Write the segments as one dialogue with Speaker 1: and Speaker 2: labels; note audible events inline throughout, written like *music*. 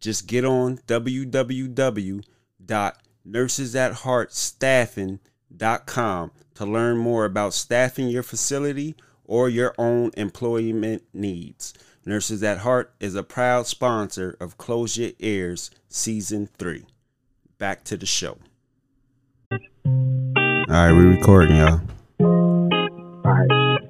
Speaker 1: just get on www.nursesatheartstaffing.com to learn more about staffing your facility or your own employment needs. Nurses at Heart is a proud sponsor of Close Your Ears Season 3. Back to the show. All right, we're recording, y'all.
Speaker 2: All right.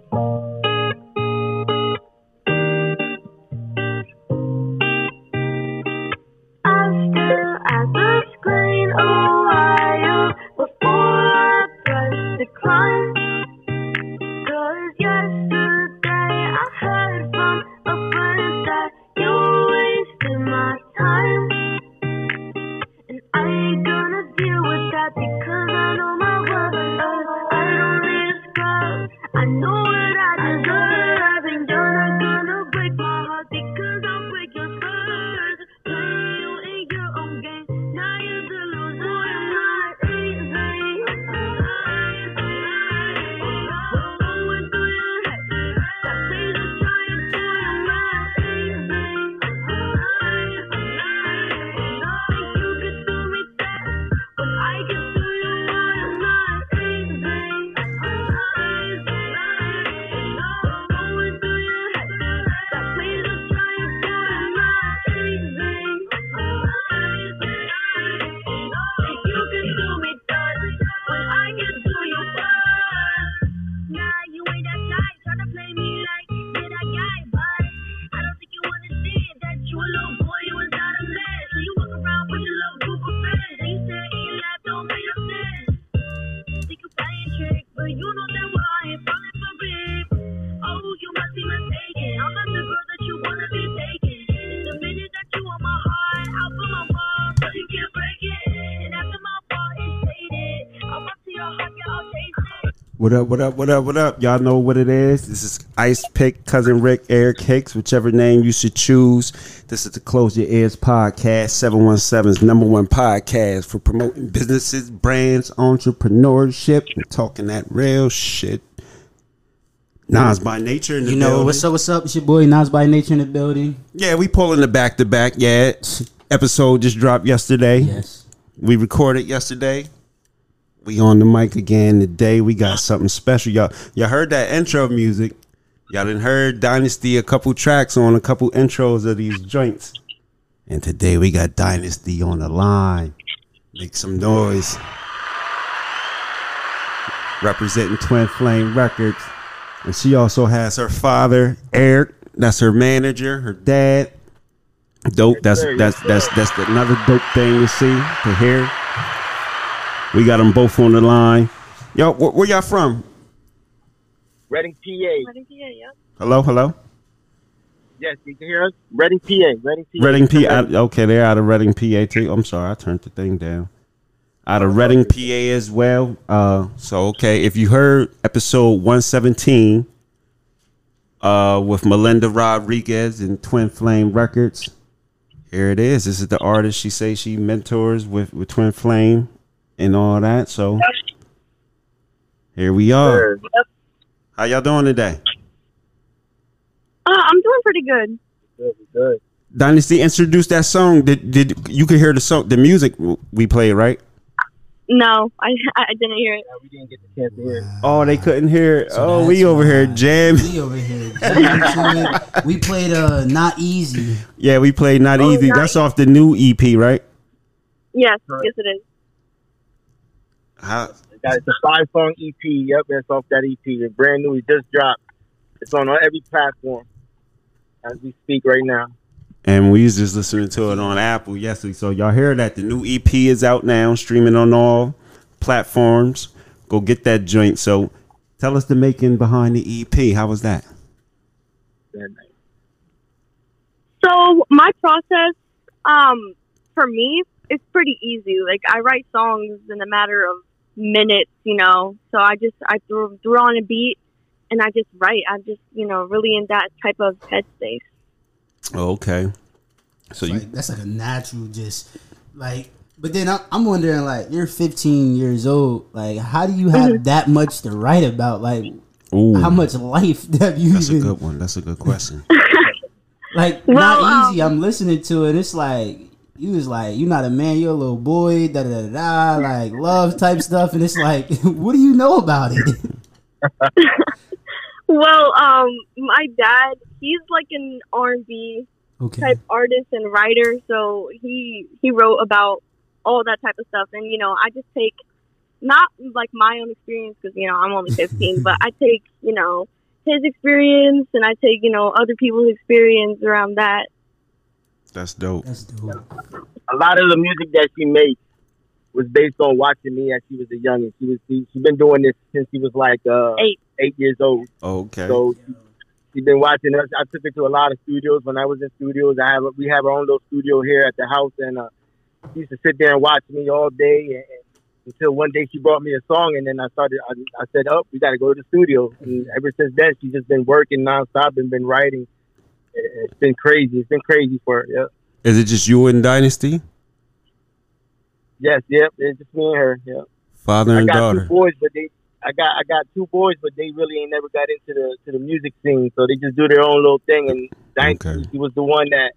Speaker 3: What
Speaker 1: up, what up, what up, what up? Y'all know what it is. This is Ice Pick, Cousin Rick, Eric Hicks, whichever name you should choose. This is the Close Your Ears podcast, 717's number one podcast for promoting businesses, brands, entrepreneurship, and talking that real shit. Nas by nature in the
Speaker 4: You know
Speaker 1: building.
Speaker 4: what's up? What's up? It's your boy Nas by Nature in the building.
Speaker 1: Yeah, we pulling the back to back. Yeah, *laughs* episode just dropped yesterday.
Speaker 4: Yes.
Speaker 1: We recorded yesterday. We on the mic again today. We got something special, y'all. Y'all heard that intro music. Y'all done heard Dynastie a couple tracks on a couple intros of these joints. And today we got Dynastie on the line. Make some noise. Representing Twin Flame Records. And she also has her father, Eric. That's her manager, her dad. Dope. That's that's that's that's another dope thing to see to hear. We got them both on the line. Yo, where, where y'all from?
Speaker 2: Reading, PA. Reading, PA. Yeah.
Speaker 1: Hello, hello.
Speaker 2: Yes, you can hear us. Reading, PA. Reading, PA.
Speaker 1: Reading, PA. Okay, they're out of Reading, PA too. I'm sorry, I turned the thing down. Out of Reading, PA as well. Uh, so okay, if you heard episode 117, uh, with Melinda Rodriguez and Twin Flame Records, here it is. This is the artist she says she mentors with with Twin Flame and all that. So Here we are.
Speaker 5: Sure.
Speaker 1: How y'all doing today?
Speaker 6: Uh, I'm doing pretty good.
Speaker 5: Good, good.
Speaker 1: Dynastie introduced that song. Did did you could hear the song, the music we played, right?
Speaker 6: No, I *laughs* I didn't hear it.
Speaker 5: Yeah, we didn't get the chance to hear it.
Speaker 1: Oh, they couldn't hear. it.
Speaker 4: So
Speaker 1: oh, we over here
Speaker 4: why.
Speaker 1: jamming.
Speaker 4: We over here. jamming to it. We played uh not easy.
Speaker 1: Yeah, we played not
Speaker 6: Oh,
Speaker 1: easy.
Speaker 6: nice.
Speaker 1: That's off the new EP, right?
Speaker 6: Yes,
Speaker 5: Right.
Speaker 6: yes it is.
Speaker 1: How,
Speaker 5: Got it's a five song EP. Yep, that's off that EP. It's brand new. It just dropped. It's on every platform as we speak right now.
Speaker 1: and we was just listening to it on Apple yesterday. So y'all hear that the new EP is out now, streaming on all platforms. Go get that joint. So tell us the making behind the EP. How was that?
Speaker 6: So my process, um, for me, it's pretty easy. Like I write songs in a matter of minutes, you know. So I just I threw threw on a beat and I just write. I'm just you know really in that type of headspace.
Speaker 1: Oh, okay. So you
Speaker 4: Like, that's like a natural just like. But then I'm, I'm wondering, like, you're 15 years old. Like, how do you have that much to write about? Like,
Speaker 1: ooh,
Speaker 4: how much life *laughs* have you
Speaker 1: that's a good one. That's a good question. *laughs*
Speaker 4: Like,
Speaker 6: Well,
Speaker 4: not easy.
Speaker 6: um,
Speaker 4: I'm listening to it. It's like you was like, you're not a man. You're a little boy. Da da da da. Like love type stuff. And it's like, *laughs* what do you know about it? *laughs*
Speaker 6: Well, um, my dad, he's like an R&B
Speaker 4: Okay.
Speaker 6: type artist and writer, so he he wrote about all that type of stuff. And you know, I just take not like my own experience because you know I'm only 15, *laughs* but I take you know his experience and I take you know other people's experience around that.
Speaker 1: That's dope.
Speaker 4: That's dope.
Speaker 5: a lot of the music that she makes was based on watching me as she was a youngin. She was she, she been doing this since she was like uh,
Speaker 6: Eight.
Speaker 5: eight years old.
Speaker 1: Okay.
Speaker 5: So she, she been watching us. I took her to a lot of studios when I was in studios. I have we have our own little studio here at the house, and uh, she used to sit there and watch me all day. And, and until one day she brought me a song, and then I started. I, I said, "Oh, we got to go to the studio." And ever since then, she's just been working nonstop and been writing. It- It's been crazy. It's been crazy for it. Yeah.
Speaker 1: Is it just you and Dynastie?
Speaker 5: Yes. Yep. It's just me and her. Yep.
Speaker 1: Father
Speaker 5: I
Speaker 1: and
Speaker 5: got
Speaker 1: daughter.
Speaker 5: two boys, but they I got I got two boys, but they really ain't never got into the to the music scene, so they just do their own little thing. And Dynastie,
Speaker 1: Okay.
Speaker 5: she was the one that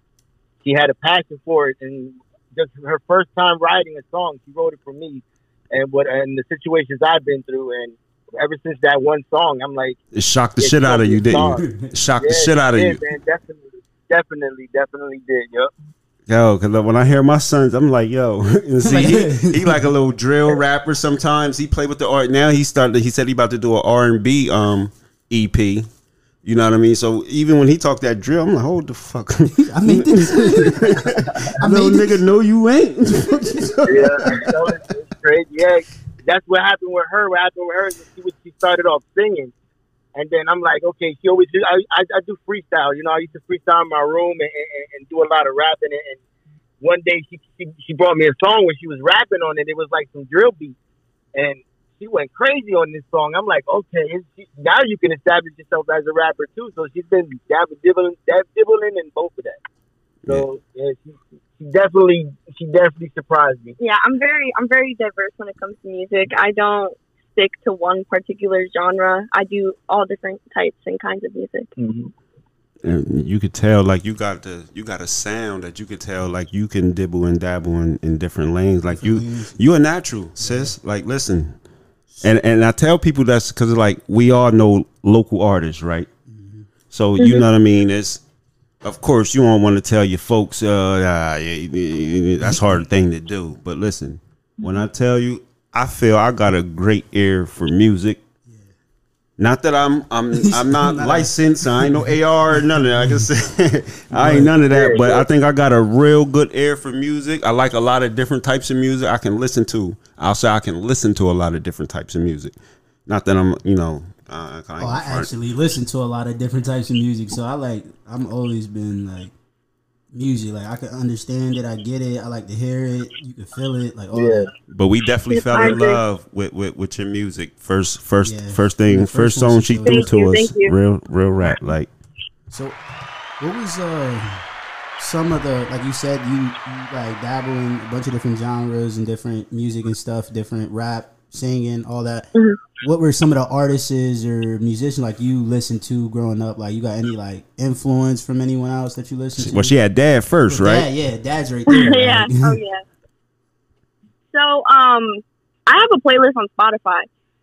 Speaker 5: she had a passion for it, and just her first time writing a song, she wrote it for me, and what and the situations I've been through, and ever since that one song, I'm like,
Speaker 1: It shocked the
Speaker 5: Yeah,
Speaker 1: shit out of you, didn't you? *laughs* It shocked the
Speaker 5: yeah,
Speaker 1: shit out of
Speaker 5: yeah,
Speaker 1: you.
Speaker 5: man, definitely, definitely, definitely did, yep.
Speaker 1: Yo, because when I hear my sons, I'm like, yo, *laughs* and see, he, *laughs* he like a little drill rapper. Sometimes he play with the art. Now he started. He said he about to do an R and B um EP. You know what I mean? So even when he talked that drill, I'm like, hold the fuck.
Speaker 4: I made this. I
Speaker 1: no
Speaker 4: made
Speaker 1: nigga, no, you ain't.
Speaker 5: yeah, so it's, it's crazy. Yeah, that's what happened with her. What happened with her is she was she started off singing, and then I'm like, okay, she always do. I, I, I do freestyle. You know, I used to freestyle in my room and, and, and do a lot of rapping. And, and one day she, she she brought me a song when she was rapping on it. It was like some drill beat, and she went crazy on this song. I'm like, okay, she, now you can establish yourself as a rapper too. So she's been dabbling, dibbling, dab, dibbling in both of that. So yeah, she, she definitely she definitely surprised me.
Speaker 6: Yeah, I'm very I'm very diverse when it comes to music. I don't stick to one particular genre. I do all different types and kinds of music. Mm-hmm.
Speaker 1: and you could tell like you got the you got a sound that you could tell like you can dibble and dabble in, in different lanes like you mm-hmm. you a natural sis like listen and and i tell people that's because like we all know local artists right mm-hmm. so you know what i mean it's of course you don't want to tell your folks uh ah, yeah, yeah, yeah, that's a hard thing to do but listen when i tell you i feel i got a great ear for music not that I'm I'm I'm not *laughs*
Speaker 4: Not
Speaker 1: licensed. I ain't no AR or none of that. Like I said, *laughs* I ain't none of that. But I think I got a real good ear for music. I like a lot of different types of music. I can listen to. I'll say I can listen to a lot of different types of music. Not that I'm you know. Uh, I,
Speaker 4: Oh, I actually listen to a lot of different types of music, so I like. I'm always been like music. Like I can understand it, I get it, I like to hear it, you can feel it, like all
Speaker 5: Yeah.
Speaker 1: But we definitely fell in love with, with, with your music. First first
Speaker 4: Yeah.
Speaker 1: first thing
Speaker 4: The
Speaker 1: first
Speaker 4: first
Speaker 1: song
Speaker 4: she
Speaker 1: she threw to
Speaker 6: you,
Speaker 1: us. Real real rap like.
Speaker 4: So, what was uh some of the like you said you, you like dabble in a bunch of different genres and different music and stuff, different rap, singing, all that.
Speaker 6: Mhm.
Speaker 4: What were some of the artists or musicians like you listened to growing up? Like you got any like influence from anyone else that you listened to?
Speaker 1: Well, she had dad first,
Speaker 4: Well,
Speaker 1: right?
Speaker 4: Dad, yeah, dad's right *laughs* there.
Speaker 6: yeah. Oh yeah. So um, I have a playlist on Spotify,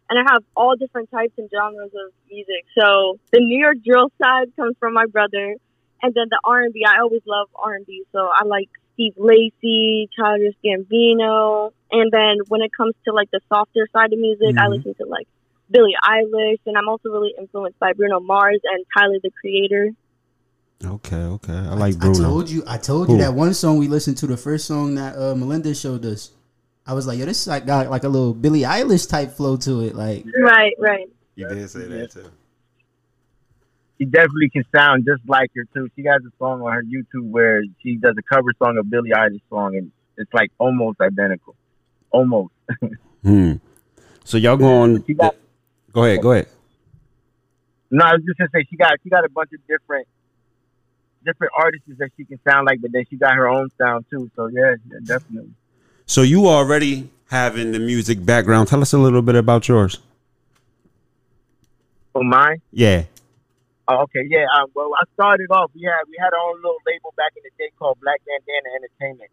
Speaker 6: and I have all different types and genres of music. So the New York drill side comes from my brother, and then the R and B. I always love R and B, so I like Steve Lacy, Childish Gambino, and then when it comes to like the softer side of music, I
Speaker 4: Mhm.
Speaker 6: listen to like Billie Eilish, and I'm also really influenced by Bruno Mars and Tyler the Creator.
Speaker 1: Okay, okay. I like
Speaker 4: I
Speaker 1: Bruno.
Speaker 4: told you, I told
Speaker 1: Who?
Speaker 4: you that one song we listened to, the first song that uh, Melinda showed us. I was like, yo, this is like got like a little Billie Eilish type flow to it. Like,
Speaker 6: Right, right.
Speaker 1: You did say that too.
Speaker 5: She definitely can sound just like her too. She has a song on her YouTube where she does a cover song of Billie Eilish song, and it's like almost identical, almost.
Speaker 1: Hmm. So y'all going?
Speaker 5: She got
Speaker 1: Go ahead. Go ahead.
Speaker 5: no, I was just gonna say she got she got a bunch of different different artists that she can sound like, but then she got her own sound too. So yeah, yeah definitely.
Speaker 1: So you already having the music background. Tell us a little bit about yours.
Speaker 5: For mine.
Speaker 1: Yeah.
Speaker 5: Oh, okay, yeah. Um, well, I started off. We had we had our own little label back in the day called Black Bandana Entertainment,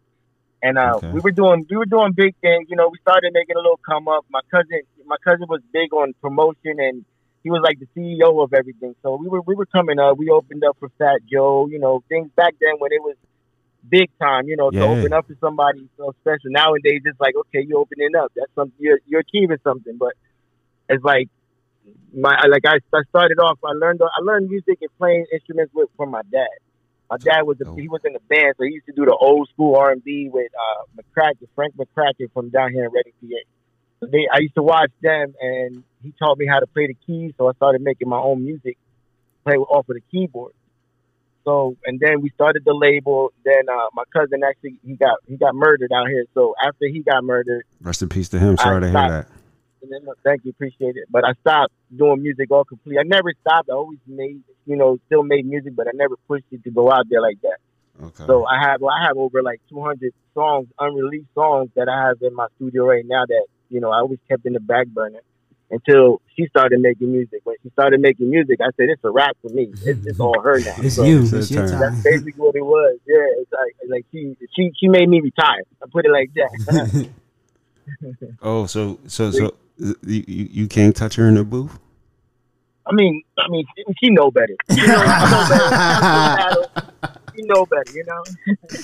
Speaker 5: and uh,
Speaker 1: Okay.
Speaker 5: we were doing we were doing big things. You know, we started making a little come up. My cousin, my cousin was big on promotion, and he was like the CEO of everything. So we were we were coming up. We opened up for Fat Joe. You know, things back then when it was big time. You know,
Speaker 1: Yeah.
Speaker 5: to open up for somebody so special. Nowadays, it's like okay, you're opening up. That's something you're you're achieving something. But it's like my I- like I, I started off. I learned I learned music and playing instruments with from my dad. My dad was a,
Speaker 1: Oh.
Speaker 5: he was in the band, so he used to do the old school R and B with uh, McCracken, Frank McCracken from down here in Reading, PA. So they, I used to watch them, and he taught me how to play the keys. So I started making my own music, play off of the keyboard. So and then we started the label. Then uh, my cousin actually he got he got murdered out here. So after he got murdered,
Speaker 1: Rest in peace to him. Sorry
Speaker 5: I
Speaker 1: to hear that.
Speaker 5: And then, thank you, appreciate it. But I stopped doing music all complete. I never stopped. I always made, you know, still made music, but I never pushed it to go out there like that.
Speaker 1: Okay.
Speaker 5: So I have, well, I have over like 200 songs, unreleased songs that I have in my studio right now that you know I always kept in the back burner until she started making music. When she started making music, I said it's a rap for me. It's, it's all her now.
Speaker 4: it's
Speaker 5: So
Speaker 4: you,
Speaker 1: it's
Speaker 4: it's
Speaker 1: your
Speaker 4: your time.
Speaker 5: That's basically what it was. Yeah, it's like like she she she made me retire. I put it like that. *laughs* *laughs*
Speaker 1: oh, so so so you, you you can't touch her in the booth.
Speaker 5: I mean, I mean, she, she know better. You know, I know better. She know better, you know. *laughs*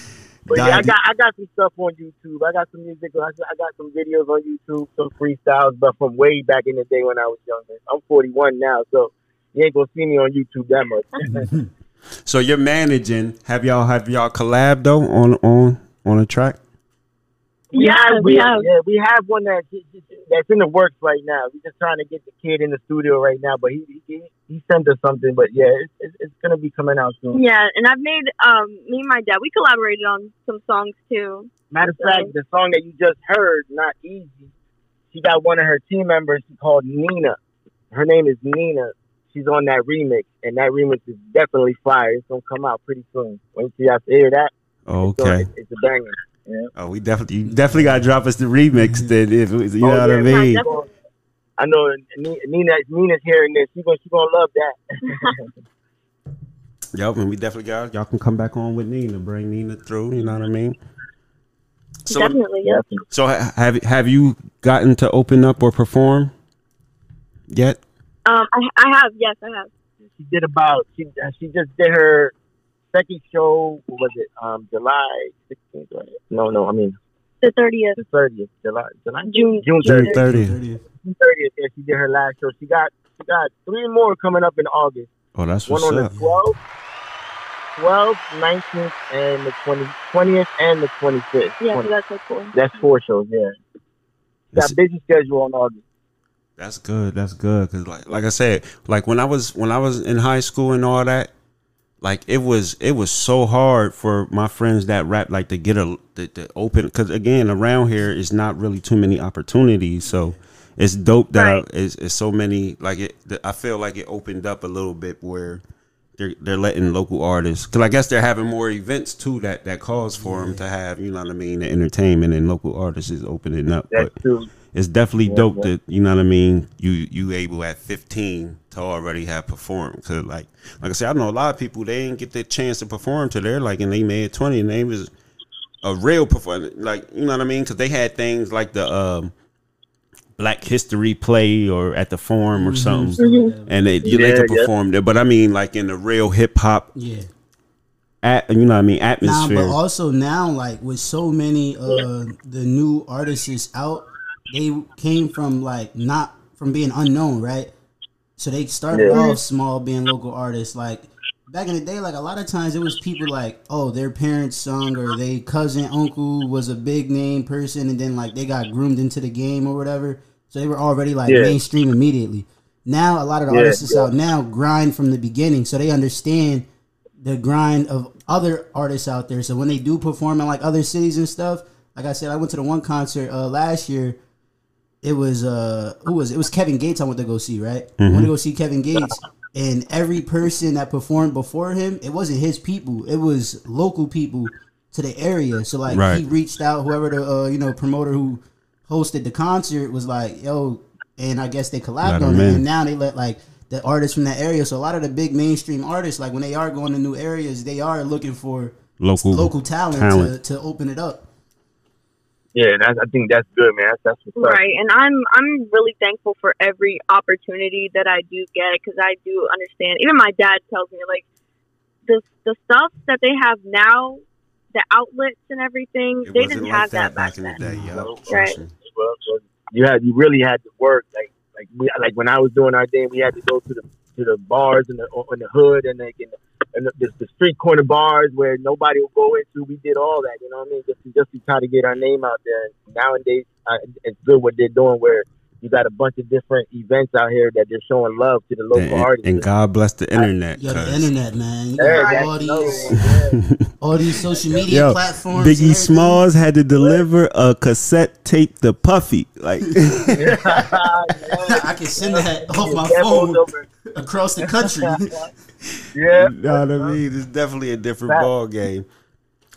Speaker 5: but yeah, I got I got some stuff on YouTube. I got some music. I got some videos on YouTube, some freestyles, but from way back in the day when I was younger. I'm 41 now, so you ain't gonna see me on YouTube that much. *laughs* *laughs*
Speaker 1: So you're managing. Have y'all have y'all collabed though on on on a track?
Speaker 6: Yeah, we have.
Speaker 5: Yeah, we have one that that's in the works right now. We're just trying to get the kid in the studio right now, but he he, he sent us something. But yeah, it's, it's, it's gonna be coming out soon.
Speaker 6: Yeah, and I've made um me and my dad we collaborated on some songs too.
Speaker 5: Matter of fact, the song that you just heard, "Not Easy," she got one of her team members called Nina. Her name is Nina. She's on that remix, and that remix is definitely fire. It's gonna come out pretty soon. Wait till y'all hear that.
Speaker 1: Okay.
Speaker 5: it's, it's a banger. Yeah.
Speaker 1: Oh, we definitely you definitely gotta drop us the remix then if it was- you know
Speaker 5: Oh,
Speaker 1: what I mean.
Speaker 5: I know Nina. Nina's hearing this. She gonna she gonna love that. *laughs*
Speaker 1: Yep, and we definitely got y'all can come back on with Nina, bring Nina through. You know what I mean. So
Speaker 6: Definitely, yeah.
Speaker 1: so have have you gotten to open up or perform yet?
Speaker 6: Um, I, I have, yes, I have.
Speaker 5: she did about she she just did her second show. What was it? Um, July sixteenth. Right? No, no. I mean
Speaker 6: The thirtieth,
Speaker 5: the thirtieth. July. July.
Speaker 6: June.
Speaker 5: June
Speaker 1: June
Speaker 5: 30th.
Speaker 1: thirtieth.
Speaker 5: June thirtieth. Yeah, she did her last show. She got she got three more coming up in August.
Speaker 1: Oh, that's
Speaker 5: One
Speaker 1: what's
Speaker 5: on the 12th, 12th, 19th, and the 20, 20th and the 25th.
Speaker 6: Yeah,
Speaker 5: 20
Speaker 6: so that's so cool.
Speaker 5: That's four shows, yeah.
Speaker 1: That's-
Speaker 5: Got busy schedule on August.
Speaker 1: That's good. That's good. Cause like like I said, like when I was when I was in high school and all that, like it was it was so hard for my friends that rap like to get a the, the open because again around here is not really too many opportunities. So it's dope that
Speaker 6: Right.
Speaker 1: I, it's, it's so many like it. I feel like it opened up a little bit where. They're, they're letting local artists because I guess they're having more events too that that calls for them to have you know what I mean the entertainment and local artists is opening up
Speaker 5: That's
Speaker 1: but
Speaker 5: true.
Speaker 1: It's definitely dope that you know what I mean. You you able at 15 to already have performed because like like I said, I know a lot of people they didn't get the chance to perform till they're like in they made 20 and they was a real performer. Like you know what I mean because they had things like the um, Black History play or at the Forum or something, and they you they
Speaker 5: Yeah,
Speaker 1: could
Speaker 5: yeah.
Speaker 1: perform there. But I mean like in the real hip hop,
Speaker 4: Yeah.
Speaker 1: at you know what I mean atmosphere.
Speaker 4: Nah,
Speaker 1: atmosphere.
Speaker 4: but also now, like with so many uh the new artists out, they came from like not from being unknown, right? So they started
Speaker 5: Yeah.
Speaker 4: off small, being local artists. Like back in the day, like a lot of times it was people like, oh, their parents sung or they cousin uncle was a big name person, and then like they got groomed into the game or whatever. So they were already like
Speaker 5: Yeah.
Speaker 4: mainstream immediately. Now a lot of the
Speaker 5: Yeah,
Speaker 4: artists out now grind from the beginning, so they understand the grind of other artists out there. So when they do perform in like other cities and stuff, like I said, I went to the one concert uh, last year. It was uh who was it? it was Kevin Gates I went to go see, right? I went to go see Kevin Gates. And every person that performed before him, it wasn't his people. It was local people to the area. So like
Speaker 1: Right.
Speaker 4: he reached out, whoever the uh, you know promoter who hosted the concert was like, "Yo," and I guess they collabed on it. And now they let like the artists from that area. So a lot of the big mainstream artists, like when they are going to new areas, they are looking for
Speaker 1: local
Speaker 4: local talent,
Speaker 1: talent.
Speaker 4: To, to open it up.
Speaker 5: Yeah, and I think that's good, man. That's, that's what's up.
Speaker 6: Right, and I'm I'm really thankful for every opportunity that I do get because I do understand. Even my dad tells me like the the stuff that they have now, the outlets and everything,
Speaker 1: It
Speaker 6: they didn't
Speaker 1: like
Speaker 6: have that,
Speaker 1: back
Speaker 6: back
Speaker 1: in
Speaker 6: then.
Speaker 1: the day. Yeah,
Speaker 5: No.
Speaker 6: Right.
Speaker 5: Well, well, you had you really had to work like like we like when I was doing our thing, we had to go to the to the bars in the in the hood and like in the, and the, the, street corner bars where nobody will go into. We did all that, you know what I mean, just to, just to try to get our name out there. And nowadays, uh, it's good what they're doing where you got a bunch of different events out here that they're showing love to the local
Speaker 1: And,
Speaker 5: artists.
Speaker 1: and God bless the internet.
Speaker 4: Yo, the
Speaker 1: 'cause-
Speaker 4: internet, man. You got all these *laughs* all these social media
Speaker 1: Yo,
Speaker 4: platforms.
Speaker 1: Biggie
Speaker 4: everything.
Speaker 1: Smalls had to deliver a cassette tape to Puffy. Like, *laughs* *laughs*
Speaker 4: I can send that off my phone across the country.
Speaker 5: Yeah.
Speaker 1: you know what I mean? It's definitely a different ball game.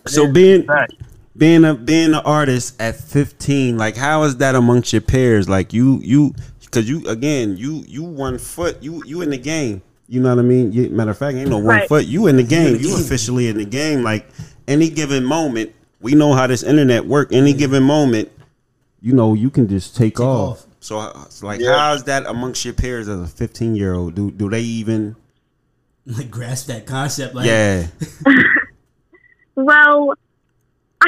Speaker 1: So being
Speaker 5: Fact.
Speaker 1: Being a being an artist at 15, like how is that amongst your peers? Like you you because you again you you one foot you you in the game. You know what I mean? You, matter of fact, ain't no one
Speaker 6: Right.
Speaker 1: foot. You in the game. You officially in the game. Like any given moment, we know how this internet work. Any given moment, you know you can just take, off.
Speaker 4: off.
Speaker 1: So uh, it's like,
Speaker 5: Yeah.
Speaker 1: how is that amongst your peers as a 15 year old? Do do they even? *laughs*
Speaker 4: like grasp that concept. Like,
Speaker 1: yeah. *laughs* *laughs*
Speaker 6: Well, I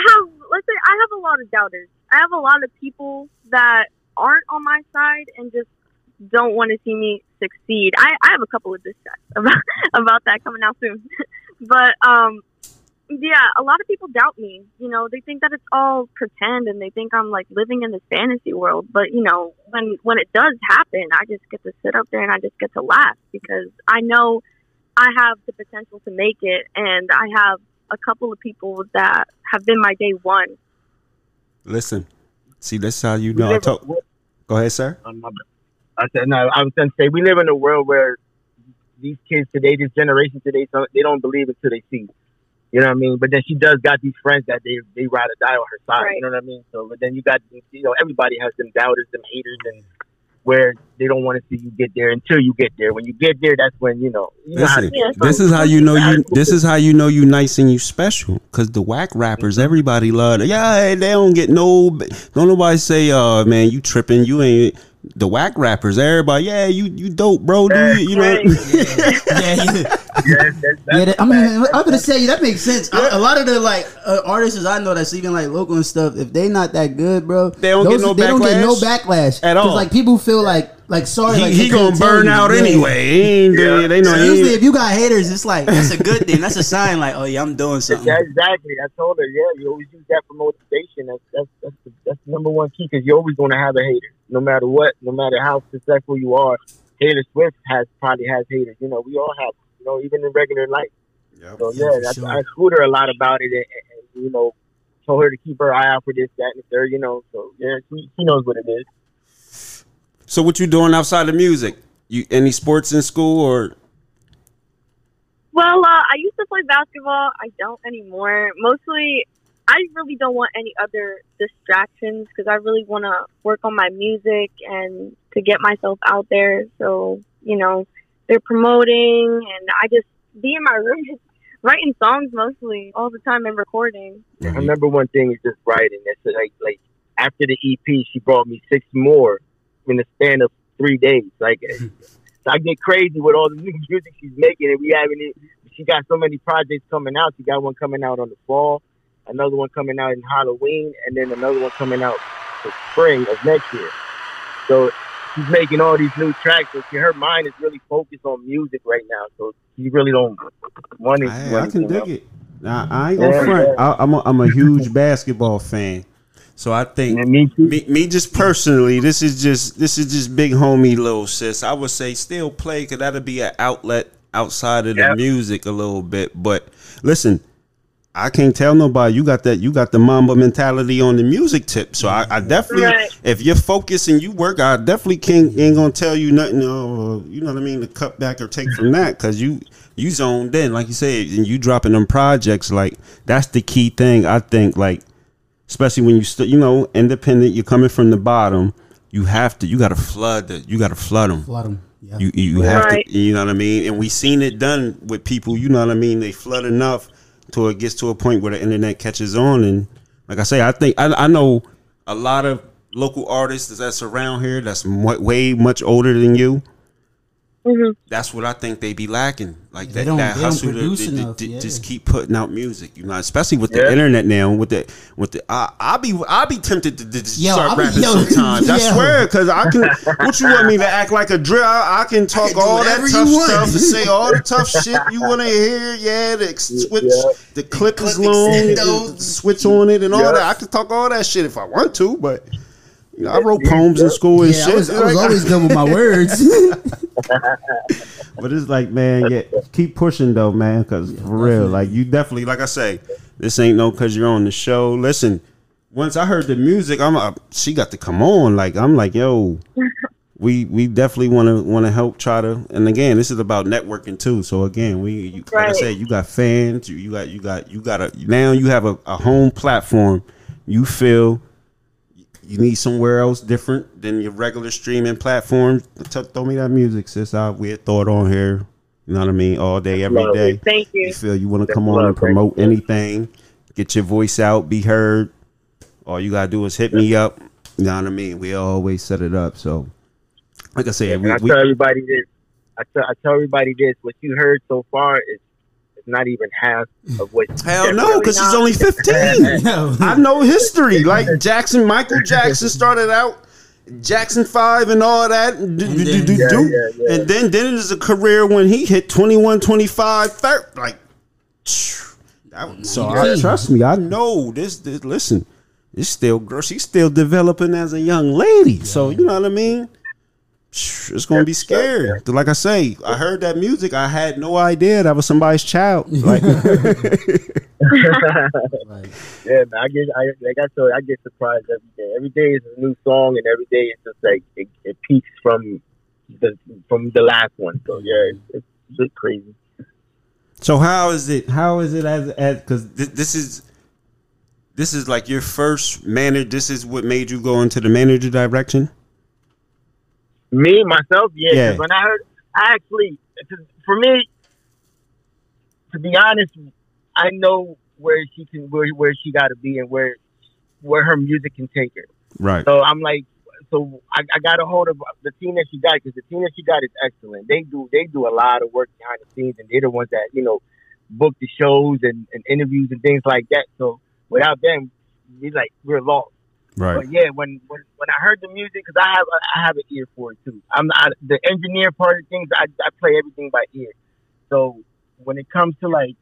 Speaker 6: have let's say I have a lot of doubters. I have a lot of people that aren't on my side and just don't want to see me succeed. I, I have a couple of tracks *laughs* about about that coming out soon. *laughs* but um yeah, a lot of people doubt me. You know, they think that it's all pretend and they think I'm like living in this fantasy world. But, you know, when when it does happen, I just get to sit up there and I just get to laugh because I know I have the potential to make it and I have a couple of people that have been my day one.
Speaker 1: Listen, see, this is how you
Speaker 5: We
Speaker 1: know. I talk. Go ahead, sir.
Speaker 5: Um, I said no. I was going to say we live in a world where these kids today, this generation today, so they don't believe until they see. You know what I mean? But then she does got these friends that they they ride or die on her side.
Speaker 6: Right.
Speaker 5: You know what I mean? So, but then you got you know everybody has them doubters, them haters, and where they don't want to see you get there until you get there. When you get there, that's when you know. You know how
Speaker 1: Listen,
Speaker 5: to
Speaker 6: Yeah,
Speaker 1: this is how you know you. This is how you know you nice and you special. Cause the whack rappers, everybody love. it. Yeah, they don't get no. Don't nobody say, "Uh, man, you tripping? You ain't." The whack rappers, everybody, yeah, you you dope, bro. Do you? You know.
Speaker 6: Right.
Speaker 4: yeah, *laughs* yeah.
Speaker 5: That's
Speaker 4: Yeah, that, I mean. I'm gonna say that makes sense. A, a lot of the like uh, artists I know that's even like local and stuff. If they not that good, bro,
Speaker 1: They don't get no
Speaker 4: they don't get no
Speaker 1: backlash
Speaker 4: backlash
Speaker 1: at all.
Speaker 4: Like people feel like like sorry,
Speaker 1: He,
Speaker 4: like,
Speaker 1: he gonna burn out
Speaker 4: Yeah.
Speaker 1: anyway. Ain't, they, know.
Speaker 4: So usually, if you got haters, it's like that's a good thing. That's a sign. Like, oh yeah, I'm doing something.
Speaker 5: Yeah, exactly. I told her, yeah, you always use that for motivation. That's that's that's the, that's the number one key because you're always going to have a hater, no matter what, no matter how successful you are. Taylor Swift has probably has haters. You know, we all have. You know, even in regular life.
Speaker 1: Yep.
Speaker 5: So
Speaker 4: Yeah,
Speaker 5: yeah,
Speaker 4: for
Speaker 5: that's,
Speaker 4: sure.
Speaker 5: I schooled her a lot about it, and, and, you know, told her to keep her eye out for this, that, and the third. You know, so yeah, she, she knows what it is.
Speaker 1: So what you doing outside of music? You any sports in school or?
Speaker 6: Well, uh, I used to play basketball. I don't anymore. Mostly, I really don't want any other distractions because I really want to work on my music and to get myself out there. So, you know, they're promoting and I just be in my room just *laughs* writing songs mostly all the time and recording.
Speaker 5: My number one thing is just writing. That's like like after the EP, she brought me six more in the span of three days. Like *laughs* I get crazy with all the new music she's making, and we having it. She got so many projects coming out. She got one coming out on the fall, another one coming out in Halloween, and then another one coming out for spring of next year. So she's making all these new tracks. So she, her mind is really focused on music right now. So she really don't want it.
Speaker 1: I, I can dig it. Nah, I ain't
Speaker 5: yeah,
Speaker 1: front.
Speaker 5: Yeah.
Speaker 1: I, I'm, a, I'm a huge *laughs* basketball fan, so I think
Speaker 5: me
Speaker 1: me, me just personally, this is just this is just big homie little sis. I would say still play because that'll be an outlet outside of the
Speaker 5: Yep.
Speaker 1: music a little bit. But listen, I can't tell nobody you got that you got the mamba mentality on the music tip. So I, I definitely,
Speaker 6: Right.
Speaker 1: if you're focused and you work, I definitely can't ain't gonna tell you nothing. Uh, you know what I mean to cut back or take from that because you you zoned in, like you said, and you dropping them projects. Like that's the key thing. I think like especially when you still you know independent you're coming from the bottom you have to you got to flood the you got to flood them
Speaker 4: Flood 'em. Yeah.
Speaker 1: you you have
Speaker 6: Right.
Speaker 1: to you know what i mean and we seen it done with people you know what i mean they flood enough till it gets to a point where the internet catches on and like i say i think i, I know a lot of local artists that's around here that's way much older than you
Speaker 6: hmm
Speaker 1: that's what I think they be lacking. Like
Speaker 4: They
Speaker 1: that,
Speaker 4: don't-
Speaker 1: that
Speaker 4: they don't
Speaker 1: hustle to,
Speaker 4: produce
Speaker 1: to- to-
Speaker 4: enough,
Speaker 1: to
Speaker 4: yeah.
Speaker 1: just keep putting out music. You know, especially with the
Speaker 5: Yeah.
Speaker 1: internet now. With the with the, I I be I be tempted to, to just
Speaker 4: Yo,
Speaker 1: start
Speaker 4: I be-
Speaker 1: rapping
Speaker 4: yo, *laughs*
Speaker 1: sometimes. I swear, because I can. What you want me to act like a drill? I, I can talk
Speaker 4: can
Speaker 1: all that tough stuff and say *laughs* all the tough shit you want to hear. Yeah, the switch,
Speaker 5: Yeah.
Speaker 1: the clip is long, the switch on it, and all that. I can talk all that shit if I want to, but. You know, I wrote poems in school and
Speaker 4: Yeah,
Speaker 1: shit.
Speaker 4: I was, I was always good with my *laughs* words.
Speaker 1: But it's like, man, yeah, keep pushing though, man, because for real, like you definitely, like I say, this ain't no because you're on the show. Listen, once I heard the music, I'm, uh, she got to come on. Like I'm like, yo, *laughs* we we definitely want to want to help try to. And again, this is about networking too. So again, we you, like I
Speaker 6: Right.
Speaker 1: said, you got fans, you, you got you got you got a now you have a, a home platform. You feel you need somewhere else different than your regular streaming platform. T- throw me that music, sis. I we had thought on here. You know what I mean? All day, every
Speaker 5: Love
Speaker 1: day.
Speaker 6: Thank you.
Speaker 1: You feel you want to come on and promote anything, get your voice out, be heard. All you gotta do is hit me up. You know what I mean? We always set it up. So, like I said, we,
Speaker 5: I
Speaker 1: we,
Speaker 5: tell everybody this. I tell, I tell everybody this. What you heard so far is not even half of what. *laughs*
Speaker 1: hell no, because she's only fifteen. *laughs* I know history. Like Jackson, Michael Jackson started out Jackson Five and all that. And, do,
Speaker 4: And
Speaker 1: do,
Speaker 4: then-
Speaker 1: do,
Speaker 5: Yeah,
Speaker 1: do.
Speaker 5: yeah, yeah.
Speaker 1: and then then it is a career when he hit 21, 25, 30. Like, that was, so I,
Speaker 4: 19.
Speaker 1: trust me, I know this. this listen, it's still girl. She's still developing as a young lady. So you know what I mean. It's gonna be scary. Like I say, I heard that music. I had no idea that was somebody's child. *laughs* Like, *laughs*
Speaker 4: Like,
Speaker 5: Yeah, man. I get, I like I told, you, I get surprised every day. Every day is a new song, and every day it's just like it, it peaks from the from the last one. So yeah, it's, it's a bit crazy.
Speaker 1: So how is it? How is it as as because th- this is this is like your first manager. This is what made you go into the manager direction.
Speaker 5: Me myself, yeah.
Speaker 1: Yeah.
Speaker 5: When I heard, I actually, for me, to be honest, I know where she can, where where she got to be, and where where her music can take her.
Speaker 1: Right.
Speaker 5: So I'm like, so I, I got a hold of the team that she got because the team that she got is excellent. They do they do a lot of work behind the scenes, and they're the ones that you know book the shows and, and interviews and things like that. So without them, we like we're lost.
Speaker 1: Right.
Speaker 5: But yeah, when when, when I heard the music, because I have I have an ear for it too. I'm not the engineer part of things. I, I play everything by ear. So when it comes to like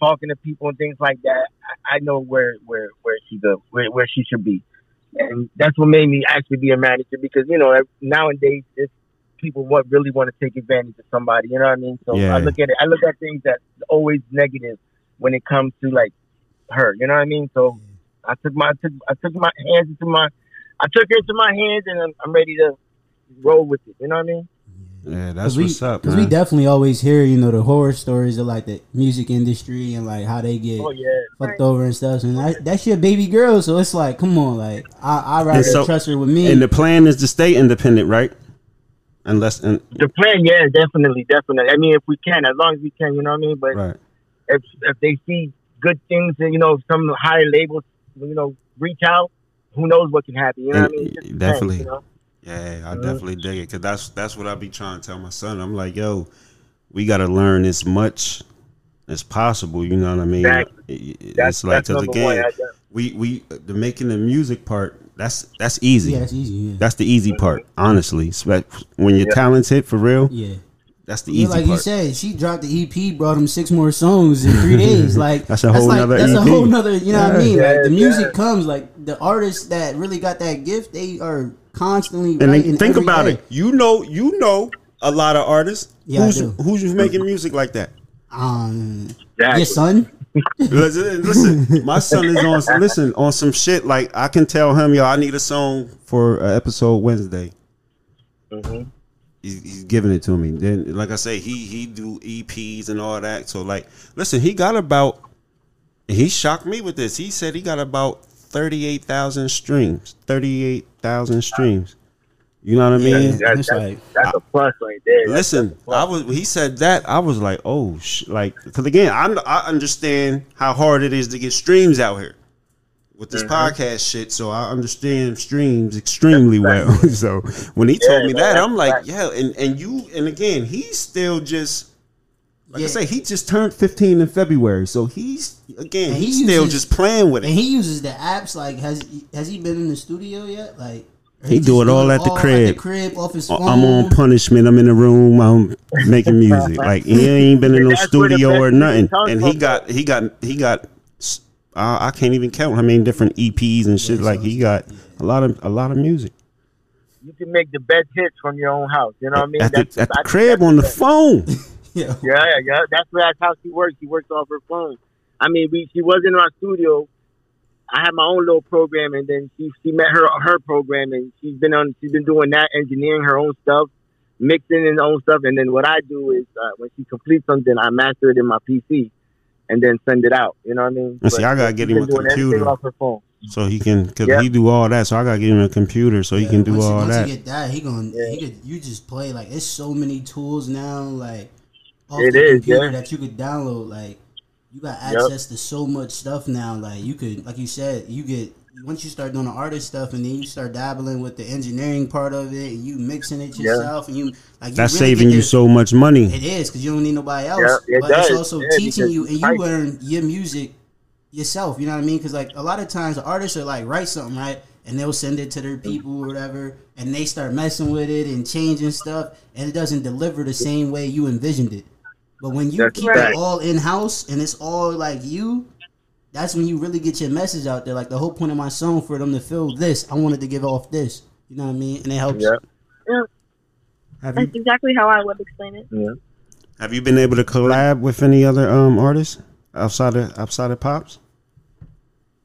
Speaker 5: talking to people and things like that, I, I know where where where she go where where she should be, and that's what made me actually be a manager because you know nowadays it's people what really want to take advantage of somebody. You know what I mean? So
Speaker 1: Yeah.
Speaker 5: I look at it. I look at things that's always negative when it comes to like her. You know what I mean? So. I took my I took I took my hands into my I took her into my hands and I'm, I'm ready to roll with it. You know what I mean?
Speaker 1: Yeah, that's
Speaker 4: we,
Speaker 1: what's up,
Speaker 4: 'cause
Speaker 1: man.
Speaker 4: we definitely always hear, you know, the horror stories of like the music industry and like how they get
Speaker 5: Oh yeah.
Speaker 4: fucked
Speaker 6: Right.
Speaker 4: over and stuff. And that, that's your baby girl, so it's like, come on, like I I rather
Speaker 1: so-
Speaker 4: trust her with me.
Speaker 1: and the plan is to stay independent, right? Unless, and,
Speaker 5: The plan, yeah, definitely, definitely. I mean, if we can, as long as we can, you know what I mean. But
Speaker 1: right.
Speaker 5: if if they see good things, and you know, some higher labels, you know, reach out, who knows what can happen? You know what I mean?
Speaker 1: Definitely.
Speaker 5: depends, you know?
Speaker 1: Yeah, I
Speaker 5: Mhm.
Speaker 1: definitely dig it because that's that's what I be trying to tell my son. I'm like, yo, we got to learn as much as possible. You know what I mean?
Speaker 5: Exactly.
Speaker 1: It- it-
Speaker 5: That's
Speaker 1: it's like
Speaker 5: that's
Speaker 1: because
Speaker 5: number one.
Speaker 1: again,
Speaker 5: I- I-
Speaker 1: we we the making the music part. That's that's easy.
Speaker 4: yeah, it's easy. Yeah,
Speaker 1: That's the easy part, honestly. Spe- When you're
Speaker 5: Yeah.
Speaker 1: talented for real,
Speaker 4: yeah.
Speaker 1: That's the
Speaker 4: Yeah,
Speaker 1: easy
Speaker 4: like you said, she dropped the EP, brought him six more songs in three *laughs* days. Like
Speaker 1: That's a whole
Speaker 4: like,
Speaker 1: nother
Speaker 4: That's a whole nother. You know what I mean?
Speaker 5: Yeah,
Speaker 4: like the music
Speaker 5: yeah.
Speaker 4: comes. Like the artists that really got that gift, they are constantly
Speaker 1: and then
Speaker 4: writing.
Speaker 1: think
Speaker 4: every
Speaker 1: about
Speaker 4: day.
Speaker 1: it. You know, you know a lot of artists.
Speaker 4: Yeah,
Speaker 1: who's who's making music like that?
Speaker 4: Um,
Speaker 5: Exactly.
Speaker 4: your son. *laughs*
Speaker 1: listen, listen, my son is on listen on some shit like I can tell him, yo, I need a song for uh, episode Wednesday.
Speaker 5: Mhm.
Speaker 1: He's, he's giving it to me. Then, like I say, he he do EPs and all that. So, like, listen, he got about. He shocked me with this. He said he got about thirty eight thousand streams. Thirty eight thousand streams. You know what I mean?
Speaker 4: Yeah,
Speaker 5: That-
Speaker 4: it's
Speaker 5: that's,
Speaker 4: like
Speaker 5: that's a plus right there.
Speaker 1: Listen,
Speaker 5: that's a plus.
Speaker 1: I was. He said that. I was like, oh, sh-, like, because again, I I understand how hard it is to get streams out here with this
Speaker 5: Mhm.
Speaker 1: podcast shit. So I understand streams extremely well. *laughs* so when he told me
Speaker 5: no,
Speaker 1: that, I'm like,
Speaker 5: right.
Speaker 1: yeah, and and you, and again, he's still just. Like
Speaker 4: Yeah.
Speaker 1: I say, he just turned 15 in February, so he's again,
Speaker 4: And he
Speaker 1: he's still just playing with it.
Speaker 4: and he uses the apps. Like, has has he been in the studio yet? Like, or
Speaker 1: He do it all at the crib.
Speaker 4: crib, off his phone.
Speaker 1: I'm on punishment. I'm in the room. I'm making music. Like he ain't been in *laughs* no
Speaker 5: That's where the
Speaker 1: studio or nothing. And he got he got he got. Uh, I can't even count how many different EPs and shit. Like he got a lot of a lot of music
Speaker 5: you can make the best hits from your own house. You know what I mean?
Speaker 1: at the,
Speaker 5: That's-
Speaker 1: at the
Speaker 5: I
Speaker 1: crib on the
Speaker 5: best.
Speaker 1: phone. *laughs*
Speaker 4: Yeah.
Speaker 5: Yeah, yeah, that's that's how she works. She works off her phone. I mean, we she was in our studio. I had my own little program, and then she she met her her program, and she's been on. She's been doing that, engineering her own stuff, mixing her own stuff, and then what I do is uh, when she completes something, I master it in my PC, and then send it out. You know what I mean?
Speaker 1: And see, I gotta get him
Speaker 5: been
Speaker 1: a
Speaker 5: doing everything
Speaker 1: computer.
Speaker 5: off her phone.
Speaker 1: So he can, cause
Speaker 5: Yeah.
Speaker 1: he do all that. So I gotta get him a computer so he
Speaker 4: Yeah,
Speaker 1: can do
Speaker 4: once you-
Speaker 1: all
Speaker 4: once
Speaker 1: that.
Speaker 4: You get that, he going
Speaker 5: Yeah.
Speaker 4: he could you just play like it's so many tools now like off
Speaker 5: It
Speaker 4: the
Speaker 5: is,
Speaker 4: computer
Speaker 5: yeah.
Speaker 4: that you could download like you got
Speaker 5: Yep.
Speaker 4: access to so much stuff now like you could like you said you get once you start doing the artist stuff and then you start dabbling with the engineering part of it and you mixing it
Speaker 5: Yeah.
Speaker 4: yourself and you like you
Speaker 1: That's
Speaker 4: really
Speaker 1: saving you so much money.
Speaker 4: it is because you don't need nobody else.
Speaker 5: Yeah, it
Speaker 4: but it's also
Speaker 5: Yeah,
Speaker 4: teaching you and you
Speaker 5: right.
Speaker 4: learn your music yourself. You know what I mean? Because like a lot of times the artists are like write something right, and they'll send it to their people or whatever, and they start messing with it and changing stuff, and it doesn't deliver the same way you envisioned it. But when you
Speaker 5: That's
Speaker 4: keep
Speaker 6: right.
Speaker 4: it all in house and it's all like you, that's when you really get your message out there. Like the whole point of my song for them to feel this, I wanted to give off this. You know what I mean? And it helps.
Speaker 5: Yeah,
Speaker 1: Have you
Speaker 6: That's exactly how I would explain it.
Speaker 5: yeah.
Speaker 1: have you been able to collab with any other um artists outside of outside of pops?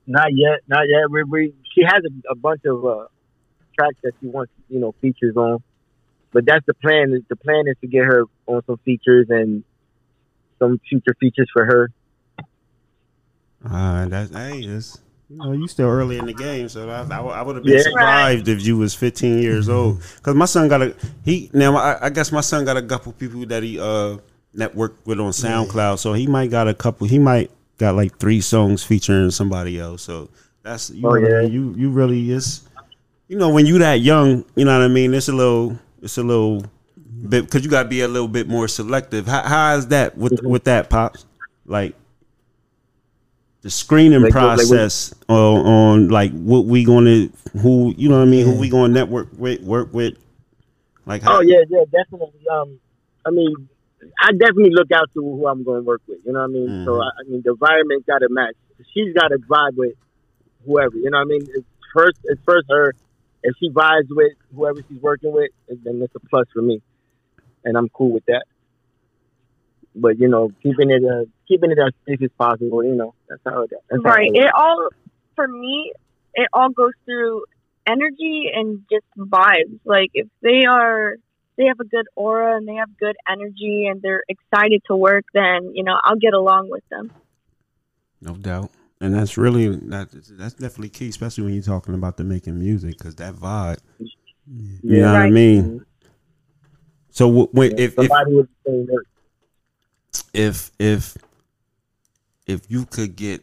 Speaker 5: Not yet, not yet. We, we she has a, a bunch of uh, tracks that she wants, you know, features on. But that's the plan. The plan is to get her on some features and some future features for her.
Speaker 1: Uh, that's hey, it's, you know, you still early in the game, so I, I, would have been
Speaker 5: Yeah.
Speaker 1: surprised if you was 15 years old. Cause my son got a he now. I, I guess my son got a couple people that he uh networked with on SoundCloud, so he might got a couple. He might got like three songs featuring somebody else. So that's you.
Speaker 5: Oh,
Speaker 1: know
Speaker 5: yeah.
Speaker 1: You you really is. You know when you that young, you know what I mean. It's a little. It's a little bit because you got to be a little bit more selective. How, how is that with
Speaker 5: Mm-hmm.
Speaker 1: with that pops? Like the screening
Speaker 5: Like what- like what-
Speaker 1: process on, on like what we gonna who you know what I mean who we gonna network with work with like how,
Speaker 5: Oh yeah, yeah, definitely. Um, I mean, I definitely look out to who I'm going to work with. You know what I mean? So
Speaker 1: Mhm.
Speaker 5: I, I mean, the environment got to match. She's got to vibe with whoever. You know what I mean? It's first, it's first her. If she vibes with whoever she's working with, then it's a plus for me, and I'm cool with that. But you know, keeping it uh, keeping it as safe as possible. You know, that's how it. That's how
Speaker 6: Right.
Speaker 5: it
Speaker 6: It all for me, it all goes through energy and just vibes. Like if they are they have a good aura and they have good energy and they're excited to work, then you know I'll get along with them.
Speaker 1: No doubt. And that's really that, that's definitely key, especially when you're talking about the making music, because that vibe. You know what I mean? Mm-hmm. So w- when, if, if
Speaker 5: Somebody with the same work.
Speaker 1: if if if you could get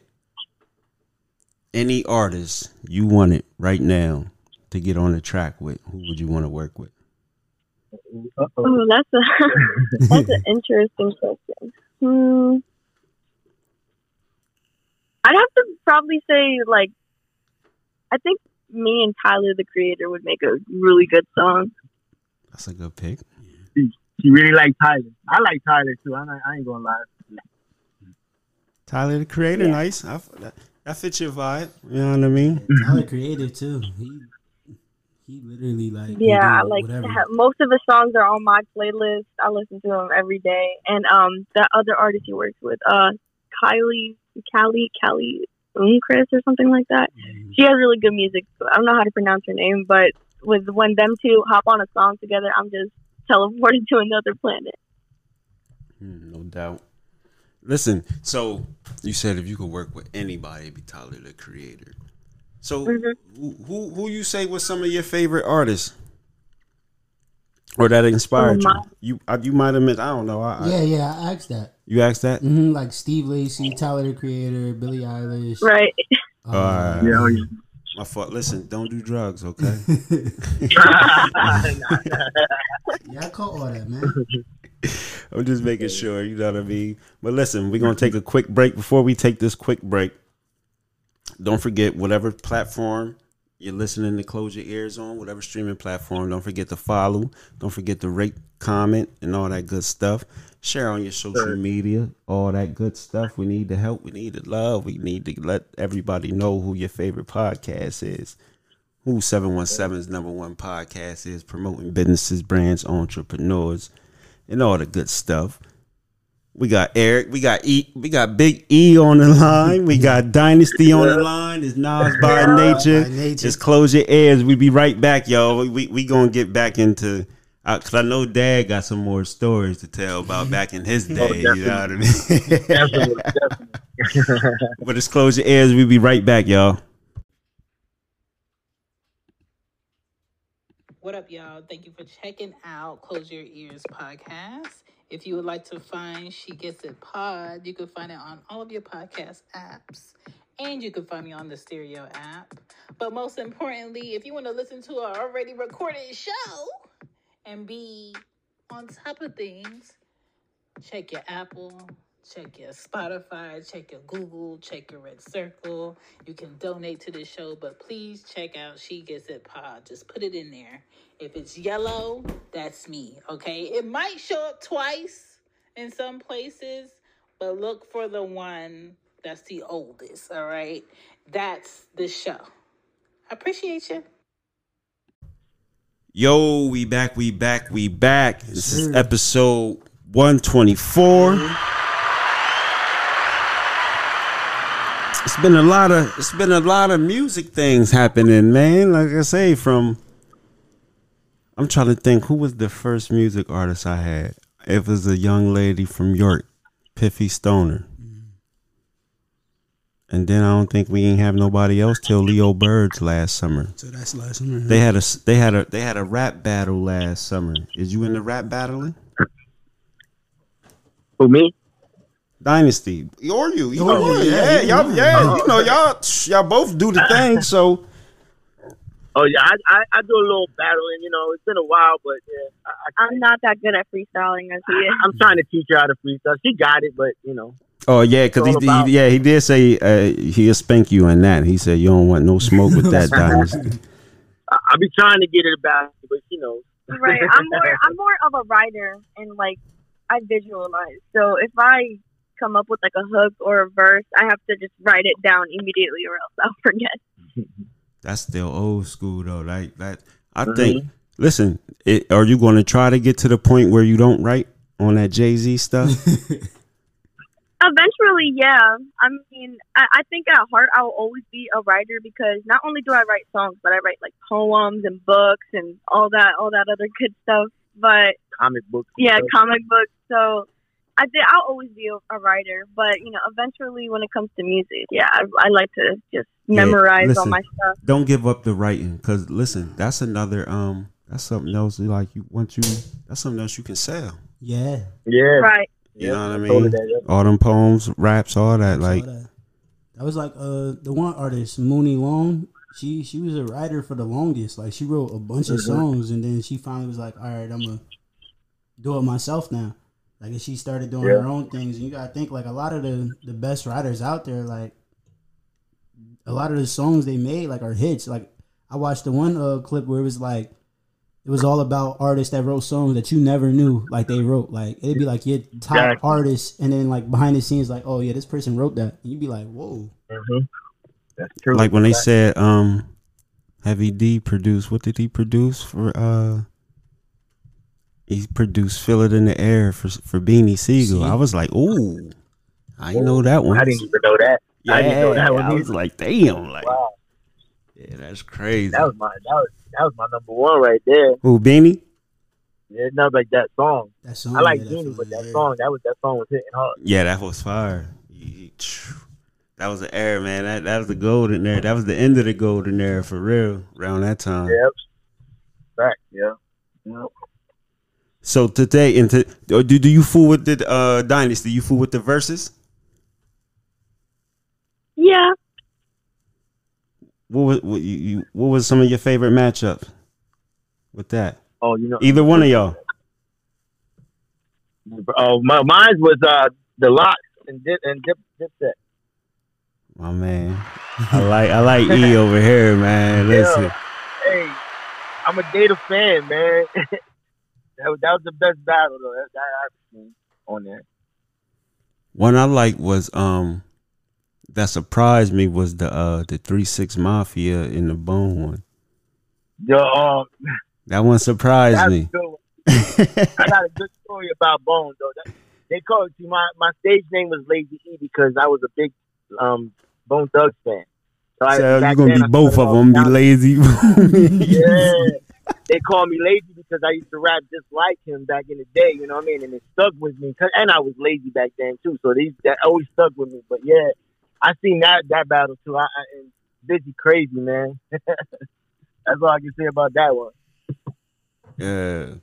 Speaker 1: any artist you wanted right now to get on the track with, who would you want to work with?
Speaker 5: Uh-oh.
Speaker 6: Oh, that's a *laughs* that's an interesting question. Hmm. I'd have to probably say like, I think me and Tyler the Creator would make a really good song.
Speaker 1: That's a good pick.
Speaker 5: She really like Tyler. I like Tyler too. I, I ain't gonna lie.
Speaker 1: Tyler the Creator,
Speaker 6: Yeah.
Speaker 1: nice. I, that, that fits your vibe. You know what I mean?
Speaker 4: Tyler creative too. He he literally like
Speaker 6: Yeah,
Speaker 4: do
Speaker 6: like
Speaker 4: whatever.
Speaker 6: most of the songs are on my playlist. I listen to them every day. And um, that other artist he works with, uh, Kylie, Callie, Callie Chris or something like that.
Speaker 4: Mhm.
Speaker 6: She has really good music. I don't know how to pronounce her name, but with when them two hop on a song together, I'm just teleported *laughs* to another planet.
Speaker 1: Hmm, no doubt. Listen, so you said if you could work with anybody, it'd be Tyler the Creator. So
Speaker 6: Mhm.
Speaker 1: who, who who you say was some of your favorite artists, or that inspired
Speaker 6: Oh,
Speaker 1: you? You you might have missed. I don't know. I, I-
Speaker 4: Yeah, yeah, I asked that.
Speaker 1: you asked that.
Speaker 4: hmm like Steve Lacy, Tyler the Creator, Billie Eilish.
Speaker 6: Right.
Speaker 4: uh,
Speaker 1: Alright.
Speaker 5: Yeah, oh, yeah.
Speaker 1: My fault. Listen, don't do drugs, okay? *laughs* *laughs*
Speaker 4: yeah, I caught all that, man. *laughs* *laughs*
Speaker 1: I'm just making sure, you know what I mean? But listen, we're going to take a quick break. Before we take this quick break, don't forget, whatever platform you're listening to Close Your Ears on, whatever streaming platform, don't forget to follow. Don't forget to rate, comment, and all that good stuff. Share on your social media, all that good stuff. We need the help. We need the love. We need to let everybody know who your favorite podcast is. Who 717's number one podcast is promoting businesses, brands, entrepreneurs, and all the good stuff. We got Eric, we got E, we got Big E on the line, we got Dynastie on the line. It's Nas by nature.
Speaker 4: By nature.
Speaker 1: Just close your ears. We be right back, y'all. We we, we gonna get back into. Uh, Cause I know Dad got some more stories to tell about back in his day. you know what I mean?
Speaker 5: definitely, definitely. *laughs*
Speaker 1: but just close your ears. We be right back, y'all.
Speaker 7: What up, y'all? Thank you for checking out Close Your Ears podcast. If you would like to find She Gets It Pod, you can find it on all of your podcast apps. And you can find me on the Stereo app. But most importantly, if you want to listen to our already recorded show and be on top of things, check your Apple, check your Spotify, check your Google, check your Red Circle. You can donate to the show, but please check out She Gets It Pod. Just put it in there. If it's yellow, that's me, okay? It might show up twice in some places, but look for the one that's the oldest, all right? That's the show. I appreciate you.
Speaker 1: Yo, we back, we back, we back. This is episode 124. It's been a lot of it's been a lot of music things happening, man. Like I say, from I'm trying to think who was the first music artist I had. It was a young lady from York, Piffy Stoner. Mm-hmm. And then I don't think we ain't have nobody else till Leo Birds last summer.
Speaker 4: So that's last summer.
Speaker 1: They had a they had a they had a rap battle last summer. Is you in the rap battling?
Speaker 5: For me,
Speaker 1: Dynastie. Or you. You
Speaker 4: Or
Speaker 1: know,
Speaker 4: you,
Speaker 1: yeah,
Speaker 4: yeah,
Speaker 1: y'all, yeah,
Speaker 5: know.
Speaker 1: you know, y'all y'all both do the thing, *laughs* so
Speaker 5: oh yeah, I, I I do a little battling. You know, it's been a while, but yeah, I, I,
Speaker 6: I'm not that good at freestyling as he is.
Speaker 5: I'm trying to teach her how to freestyle. She got it, but you know,
Speaker 1: Oh yeah, because he, he yeah he did say uh, he'll spank you in that. He said you don't want no smoke with that *laughs*
Speaker 5: Dynastie. I'll be trying to get it about, but she knows.
Speaker 6: right. I'm more I'm more of a writer and like I visualize. So if I come up with like a hook or a verse, I have to just write it down immediately or else I'll forget. *laughs*
Speaker 1: That's still old school though. Like that, I
Speaker 5: Mhm.
Speaker 1: think. Listen, it, are you going to try to get to the point where you don't write on that Jay Z stuff? *laughs*
Speaker 6: Eventually, yeah. I mean, I, I think at heart I'll always be a writer because not only do I write songs, but I write like poems and books and all that, all that other good stuff.
Speaker 8: but
Speaker 5: Comic books.
Speaker 8: yeah, comic books. So I did. I'll always be a, a writer, but you know, eventually, when it comes to music, yeah, I, I like to just
Speaker 1: Yeah,
Speaker 8: memorize
Speaker 1: listen.
Speaker 8: all my stuff.
Speaker 1: Don't give up the writing, cause listen, that's another um, that's something else. Like you want you, that's something else you can sell.
Speaker 4: Yeah.
Speaker 5: Yeah.
Speaker 8: Right.
Speaker 1: You know what I
Speaker 5: totally
Speaker 1: mean?
Speaker 5: that, yeah.
Speaker 1: All them poems, raps, all that. Like
Speaker 4: Saw that. That was like uh the one artist Muni Long. She she was a writer for the longest. Like she wrote a bunch of songs, and then she finally was like, "All right, I'm gonna do it myself now." Like and she started doing her own things. And you gotta think like a lot of the the best writers out there, like a lot of the songs they made like are hits. Like I watched the one uh clip where it was like it was all about artists that wrote songs that you never knew like they wrote. Like it'd be like your top
Speaker 5: Exactly.
Speaker 4: artist, and then like behind the scenes, like oh yeah, this person wrote that, and you'd be like, whoa.
Speaker 5: hmm That's true.
Speaker 1: like when they said um, Heavy D produced. What did he produce for uh? He produced "Feel It in the Air" for for Beanie Sigel. I was like, ooh, I didn't know that one.
Speaker 5: I didn't even know that.
Speaker 1: Yeah,
Speaker 5: I didn't know that one
Speaker 1: I was
Speaker 5: either.
Speaker 1: like, damn, like,
Speaker 5: Wow,
Speaker 1: yeah, that's crazy.
Speaker 5: that was my that was that was my number one right there.
Speaker 1: Who Beanie?
Speaker 5: Yeah, not like that song.
Speaker 4: That song.
Speaker 5: I like
Speaker 4: yeah,
Speaker 5: Beanie, but that
Speaker 4: the air.
Speaker 5: song that was that song was hitting hard.
Speaker 1: Yeah, that was fire. That was the era, man. That that was the golden era. That was the end of the golden era for real. Around that time.
Speaker 5: Yep. Fact. Yeah. Yep.
Speaker 1: So today, into do do you fool with the uh, Dynastie? You fool with the verses?
Speaker 8: Yeah.
Speaker 1: What was what, you, you, what was some of your favorite matchups with that?
Speaker 5: Oh, you know.
Speaker 1: Either one of y'all.
Speaker 5: Oh, my, mine was uh the LOX and dip and dip dipset.
Speaker 1: My man, I like I like E *laughs* over here, man. Listen,
Speaker 5: Hey, I'm a Data fan, man. *laughs* that, was, that was the best battle though. That, that I've seen on there.
Speaker 1: one I like was um that surprised me was the uh the three six mafia in the bone one.
Speaker 5: Yo, um,
Speaker 1: That one surprised me.
Speaker 5: one. I got a good story about bone though. That, they called see, my my stage name was Lazy E because I was a big um Bone Thugs fan. So, I,
Speaker 1: So you
Speaker 5: back
Speaker 1: gonna
Speaker 5: then,
Speaker 1: be
Speaker 5: I
Speaker 1: both of them, be lazy. *laughs*
Speaker 5: Yeah. They call me lazy because I used to rap just like him back in the day, you know what I mean? And it stuck with me. And I was lazy back then too, so these that always stuck with me. But yeah, I seen that that battle too. I, I and Bizzy crazy man. *laughs* That's all I can say about that one.
Speaker 1: Yeah,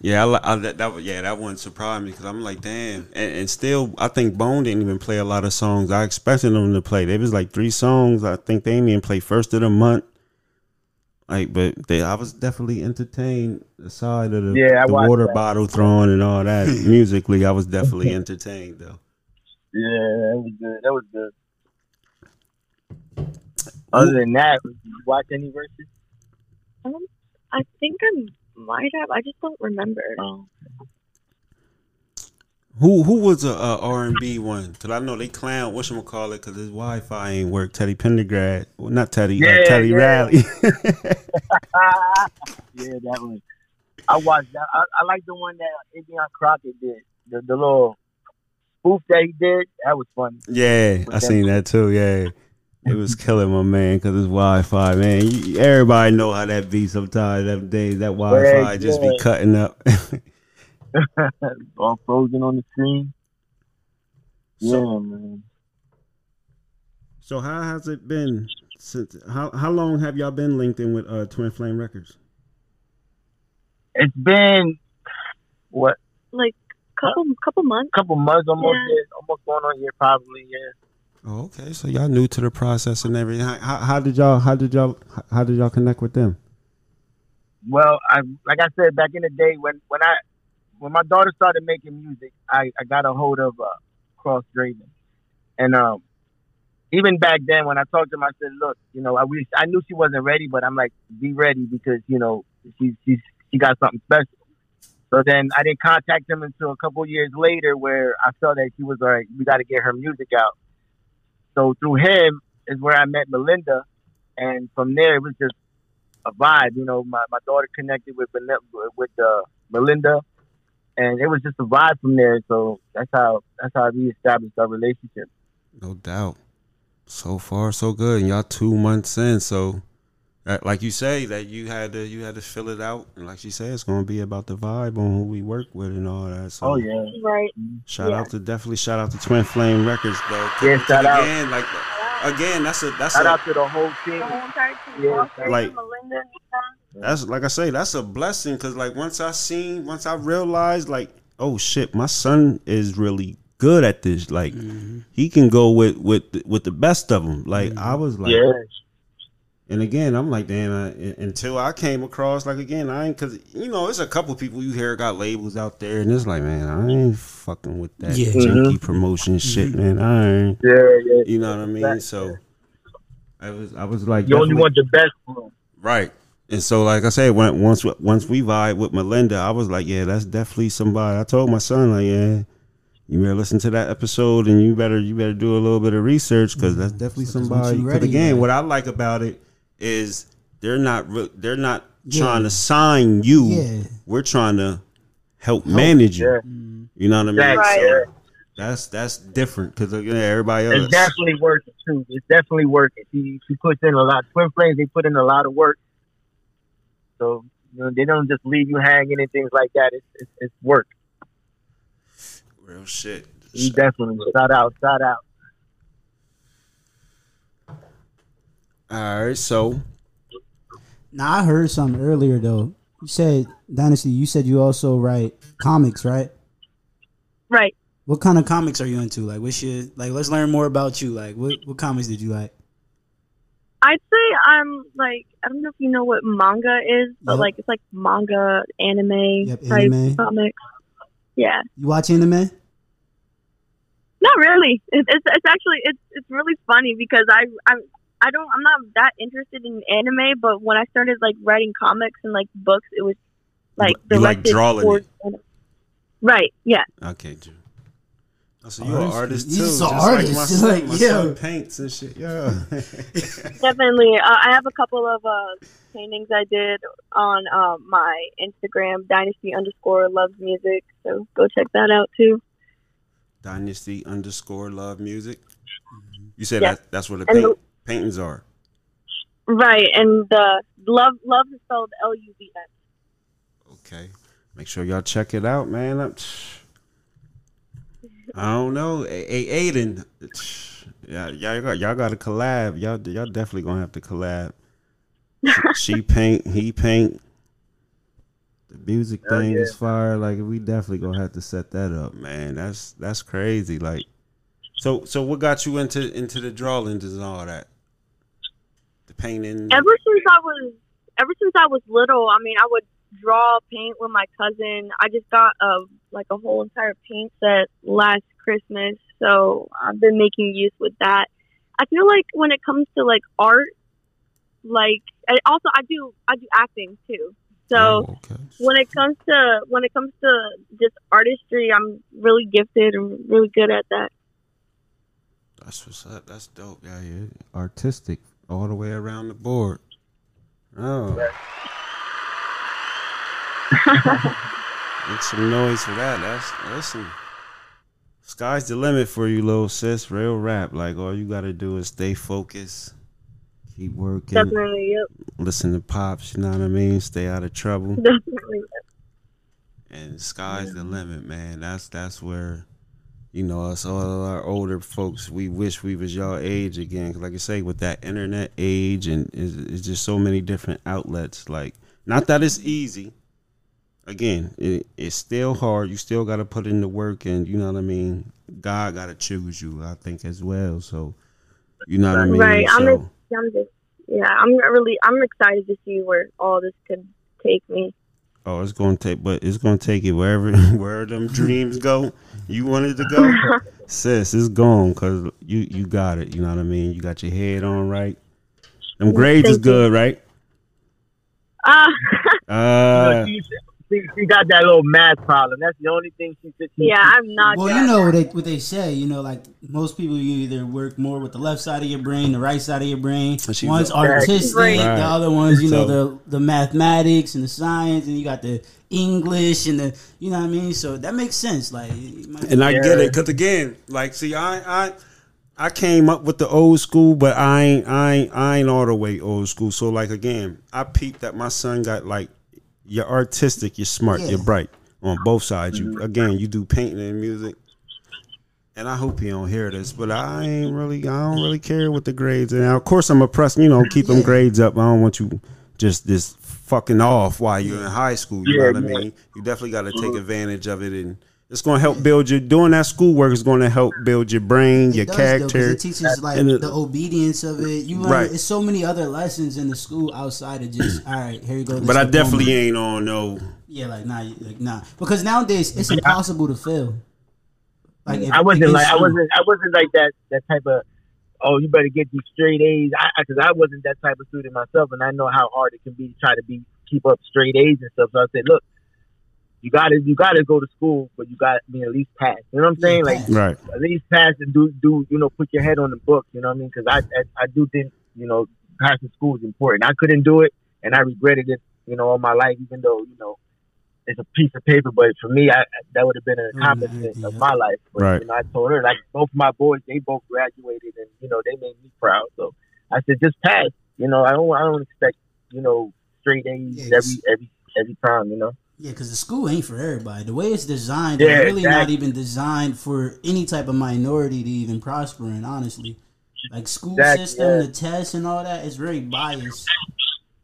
Speaker 1: yeah, I, I that, that yeah that one surprised me because I'm like, damn, and, and still I think Bone didn't even play a lot of songs. I expected them to play. There was like three songs. I think they didn't even play first of the month. Like, but they, I was definitely entertained. Aside of the,
Speaker 5: Yeah, I
Speaker 1: the water
Speaker 5: that.
Speaker 1: bottle throwing and all that, *laughs* musically, I was definitely entertained though.
Speaker 5: Yeah, that was good. That was good. Other than that, did you watch any verses?
Speaker 8: Um, I think I might have. I just don't remember.
Speaker 5: Oh.
Speaker 1: Who who was a, a R and B one? Cause I know they clown what call it because his Wi Fi ain't work. Teddy Pendergrass, well, not Teddy, uh, Teddy
Speaker 5: yeah.
Speaker 1: Riley. *laughs* *laughs*
Speaker 5: yeah, that one. I watched that. I, I like the one that Affion Crockett did. The, the little spoof that he did. That was fun.
Speaker 1: Yeah, I seen that too. Yeah, it was killing my man because his Wi-Fi, man. You, everybody know how that be. Sometimes them days that Wi-Fi just be cutting up. *laughs* *laughs*
Speaker 5: All frozen on the screen.
Speaker 1: So-
Speaker 5: yeah, man.
Speaker 1: so how has it been since? How how long have y'all been linked in with uh, Twin Flame Records?
Speaker 5: It's been what
Speaker 8: Like couple couple months.
Speaker 5: couple months, almost
Speaker 8: Yeah.
Speaker 5: yeah, almost going on here, probably. Yeah.
Speaker 1: Oh, okay. So y'all new to the process and everything. How, how, how did y'all? How did y'all? How did y'all connect with them?
Speaker 5: Well, I like I said back in the day when when I when my daughter started making music, I, I got a hold of uh, Cross Draven, and um, even back then when I talked to him, I said, "Look, you know, I wish I knew she wasn't ready, but I'm like, be ready because you know she she she got something special." So then I didn't contact him until a couple years later, where I felt that she was all right. We got to get her music out. So through him is where I met Melinda, and from there it was just a vibe. You know, my, my daughter connected with with uh, Melinda, and it was just a vibe from there. So that's how that's how we established our relationship.
Speaker 1: No doubt. So far, so good. And y'all two months in, so Uh, like you say that you had to you had to fill it out, and like she said, it's gonna be about the vibe on who we work with and all that. So
Speaker 5: Oh yeah.
Speaker 6: Right.
Speaker 1: shout
Speaker 6: Yeah.
Speaker 1: out to definitely shout out to Twin Flame Records though.
Speaker 5: Yeah,
Speaker 1: 'Cause
Speaker 5: shout out.
Speaker 1: again, like again, that's a that's
Speaker 5: Shout
Speaker 1: a
Speaker 5: out to the whole team.
Speaker 6: The whole team.
Speaker 5: Yeah,
Speaker 1: like-
Speaker 6: Melinda, Nina.
Speaker 1: That's like I say, that's a blessing because like once I seen, once I realized, like, oh shit, my son is really good at this. Like, mm-hmm. he can go with with with the best of them. Like, mm-hmm. I was like,
Speaker 5: Yeah.
Speaker 1: and again, I'm like, damn. I, until I came across, like, again, I ain't because you know, it's a couple people you hear got labels out there, and it's like, man, I ain't fucking with that
Speaker 4: Yeah.
Speaker 1: junky mm-hmm. promotion shit, man. I ain't.
Speaker 5: Yeah, yeah.
Speaker 1: You know what I mean? So. I was, I was like,
Speaker 5: You only want the best for 'em.
Speaker 1: Right. And so, like I said, when once once we vibe with Melinda, I was like, yeah, that's definitely somebody. I told my son, like, yeah, you better listen to that episode, and you better you better do a little bit of research because that's mm-hmm. definitely
Speaker 4: So 'cause once
Speaker 1: somebody.
Speaker 4: you
Speaker 1: 'cause
Speaker 4: ready,
Speaker 1: again,
Speaker 4: man.
Speaker 1: what I like about it is they're not re- they're not
Speaker 4: Yeah.
Speaker 1: trying to sign you.
Speaker 4: Yeah.
Speaker 1: We're trying to help manage you.
Speaker 5: Yeah. Mm-hmm.
Speaker 1: You know what I mean?
Speaker 5: Exactly.
Speaker 1: So that's that's different because uh, you know, everybody
Speaker 5: It's
Speaker 1: else.
Speaker 5: definitely working too. It's definitely working. She she puts in a lot. Of twin Flames they put in a lot of work. So you know, they don't just leave you hanging and things like that. It's it's, it's work.
Speaker 1: Real shit.
Speaker 5: You definitely shout out, shout out.
Speaker 1: All right, so
Speaker 4: Now I heard something earlier though. You said Dynastie. You said you also write comics, right?
Speaker 6: Right.
Speaker 4: What kind of comics are you into? Like, what's your like? Let's learn more about you. Like, what what comics did you like?
Speaker 6: I'd say I'm like I don't know if you know what manga is, but
Speaker 4: Yep.
Speaker 6: like it's like manga, anime
Speaker 4: Yep,
Speaker 6: type
Speaker 4: anime.
Speaker 6: comics. Yeah,
Speaker 4: You watch anime?
Speaker 6: not really. It, it's it's actually it's it's really funny because I I'm I don't I'm not that interested in anime, but when I started like writing comics and like books, it was like
Speaker 1: You like drawing.
Speaker 6: Right. Yeah.
Speaker 1: Okay, so you're an
Speaker 4: Artist?
Speaker 1: artist
Speaker 4: He's
Speaker 1: too,
Speaker 4: just
Speaker 1: just
Speaker 4: an
Speaker 1: like my
Speaker 4: artist.
Speaker 1: son.
Speaker 4: Like,
Speaker 1: my
Speaker 4: yeah.
Speaker 1: son paints and shit. Yeah. *laughs*
Speaker 6: Definitely. Uh, I have a couple of uh, paintings I did on uh, my Instagram, dynasty underscore loves music. So go check that out too.
Speaker 1: Dynasty underscore love music. You said
Speaker 6: Yeah.
Speaker 1: that that's where the
Speaker 6: And
Speaker 1: paint, paintings are.
Speaker 6: Right, and the love love is spelled L U V S.
Speaker 1: Okay. Make sure y'all check it out, man. I'm- I don't know. Hey, Aiden. Yeah, y'all got y'all got to collab. Y'all y'all definitely gonna have to collab. she *laughs* paint, he paint. The music
Speaker 5: Hell
Speaker 1: thing
Speaker 5: yeah.
Speaker 1: is fire. Like we definitely gonna have to set that up, man. That's that's crazy. Like, so so what got you into into the drawings and all that? The painting.
Speaker 6: Ever since I was ever since I was little, I mean, I would draw, paint with my cousin. I just got a like a whole entire paint set last Christmas, so I've been making use with that. I feel like when it comes to like art, like and also I do I do acting too. So
Speaker 1: Oh, okay.
Speaker 6: when it comes to when it comes to just artistry, I'm really gifted and really good at that.
Speaker 1: That's what's up. That's dope. Yeah, yeah. Artistic all the way around the board. Oh. *laughs* Make some noise for that. That's listen. Sky's the limit for you, little sis. Real rap. Like all you gotta do is stay focused, keep working,
Speaker 6: Definitely, yep.
Speaker 1: listen to pops. You know what I mean? Stay out of trouble. *laughs*
Speaker 6: Definitely.
Speaker 1: and sky's the limit, man. That's that's where, you know, us all our older folks, we wish we was y'all age again. 'Cause like I say, with that internet age and it's, it's just so many different outlets. Like, not that it's easy. Again, it, it's still hard. You still got to put in the work, and you know what I mean. God got to choose you, I think, as well. So, you know what I mean.
Speaker 6: Right. I'm
Speaker 1: So,
Speaker 6: I'm just yeah, I'm really I'm excited to see where all this could take me.
Speaker 1: Oh, it's gonna take, but it's gonna take it wherever *laughs* where them dreams go. You wanted to go, *laughs* sis. It's gone because you you got it. You know what I mean. You got your head on right. Them grades is
Speaker 6: Thank you.
Speaker 1: good, right?
Speaker 6: Uh, *laughs*
Speaker 1: Uh,
Speaker 5: she, she, she got that little math problem. That's the only thing she said.
Speaker 6: yeah, I'm not.
Speaker 4: Well, you know what they what they say. You know, like most people, you either work more with the left side of your brain, the right side of your brain.
Speaker 1: And she
Speaker 4: One's artistic,
Speaker 6: Right.
Speaker 1: Right.
Speaker 4: the other ones, you know, the the mathematics and the science, and you got the English and the, you know what I mean. So that makes sense. Like,
Speaker 1: and I get
Speaker 5: Yeah.
Speaker 1: it because again, like, see, I I I came up with the old school, but I ain't I ain't I ain't all the way old school. So like again, I peeped that my son got like you're artistic, you're smart,
Speaker 4: Yeah.
Speaker 1: you're bright on both sides. You again, you do painting and music. And I hope he don't hear this, but I ain't really I don't really care with the grades. And of course I'm oppressed, you know, keep them
Speaker 4: Yeah.
Speaker 1: grades up. I don't want you just this fucking off while you're in high school. You
Speaker 5: Yeah,
Speaker 1: know what I mean? You definitely got to take mm-hmm. advantage of it, and it's going to help build your doing that schoolwork is going to help build your brain,
Speaker 4: It
Speaker 1: your
Speaker 4: does, though, 'cause
Speaker 1: character.
Speaker 4: it teaches like
Speaker 1: it-
Speaker 4: the obedience of it. You learn
Speaker 1: Right.
Speaker 4: it's so many other lessons in the school outside of just *clears throat* all right. Here you go.
Speaker 1: but I
Speaker 4: diploma."
Speaker 1: definitely ain't on no.
Speaker 4: yeah, like nah, like nah, because nowadays it's impossible to fail. Like if-
Speaker 5: I wasn't
Speaker 4: in
Speaker 5: like I wasn't I wasn't like that that type of oh you better get these straight A's I because I, wasn't that type of student myself and I know how hard it can be to try to be keep up straight A's and stuff so I said look you gotta you gotta go to school but you gotta be at least pass. You know what I'm saying? Like.
Speaker 1: Right.
Speaker 5: at least pass and do do you know put your head on the book you know what I mean? Because I, I I do think you know passing school is important. I couldn't do it and I regretted it you know all my life even though you know it's a piece of paper but for me I that would have been an
Speaker 4: Mm,
Speaker 5: accomplishment
Speaker 4: everything,
Speaker 5: of my life. But
Speaker 1: Right.
Speaker 5: you know I told her like both my boys they both graduated and you know they made me proud. So I said just pass. You know I don't I don't expect you know straight A's
Speaker 4: Yeah,
Speaker 5: every every every time you know
Speaker 4: Yeah, because the school ain't for everybody. The way it's designed,
Speaker 5: Yeah,
Speaker 4: it's really not even designed for any type of minority to even prosper in. Honestly, like school
Speaker 5: Exactly,
Speaker 4: system,
Speaker 5: yeah.
Speaker 4: the tests and all that is very biased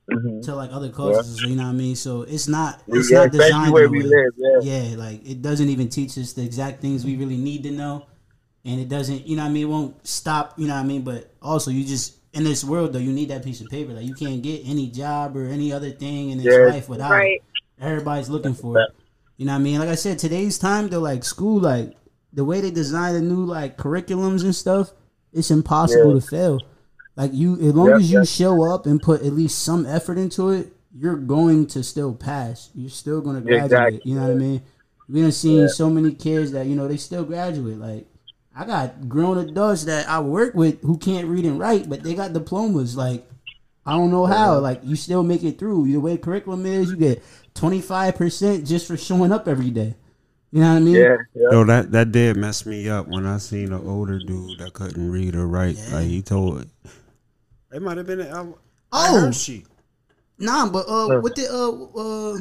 Speaker 5: hmm
Speaker 4: to like other cultures. You know what I mean? So it's not
Speaker 5: yeah,
Speaker 4: it's not designed
Speaker 5: where
Speaker 4: in
Speaker 5: we live yeah
Speaker 4: Yeah, like it doesn't even teach us the exact things we really need to know, and it doesn't. You know what I mean? It won't stop. You know what I mean? But also, you just in this world though, you need that piece of paper. Like you can't get any job or any other thing in this
Speaker 5: Yeah.
Speaker 4: life without it.
Speaker 8: Right.
Speaker 4: Everybody's looking for it. You know what I mean? Like I said, today's time though, like school, like the way they design the new like curriculums and stuff, it's impossible
Speaker 5: Yeah.
Speaker 4: to fail. Like you, as long
Speaker 5: Yep,
Speaker 4: as you
Speaker 5: yep.
Speaker 4: show up and put at least some effort into it, you're going to still pass. You're still going to graduate.
Speaker 5: Exactly.
Speaker 4: You know what I mean? We done seen
Speaker 5: Yeah.
Speaker 4: so many kids that you know they still graduate. Like I got grown adults that I work with who can't read and write, but they got diplomas. Like I don't know how. Like you still make it through. The way curriculum is, you get twenty five percent just for showing up every day. You know what I mean?
Speaker 5: yeah yeah
Speaker 1: Yo, that that did mess me up when I seen an older dude that couldn't read or write.
Speaker 4: Yeah.
Speaker 1: Like he told, it might have been. I, I
Speaker 4: Oh.
Speaker 1: heard she.
Speaker 4: Nah, but uh,
Speaker 5: Huh.
Speaker 4: what did uh uh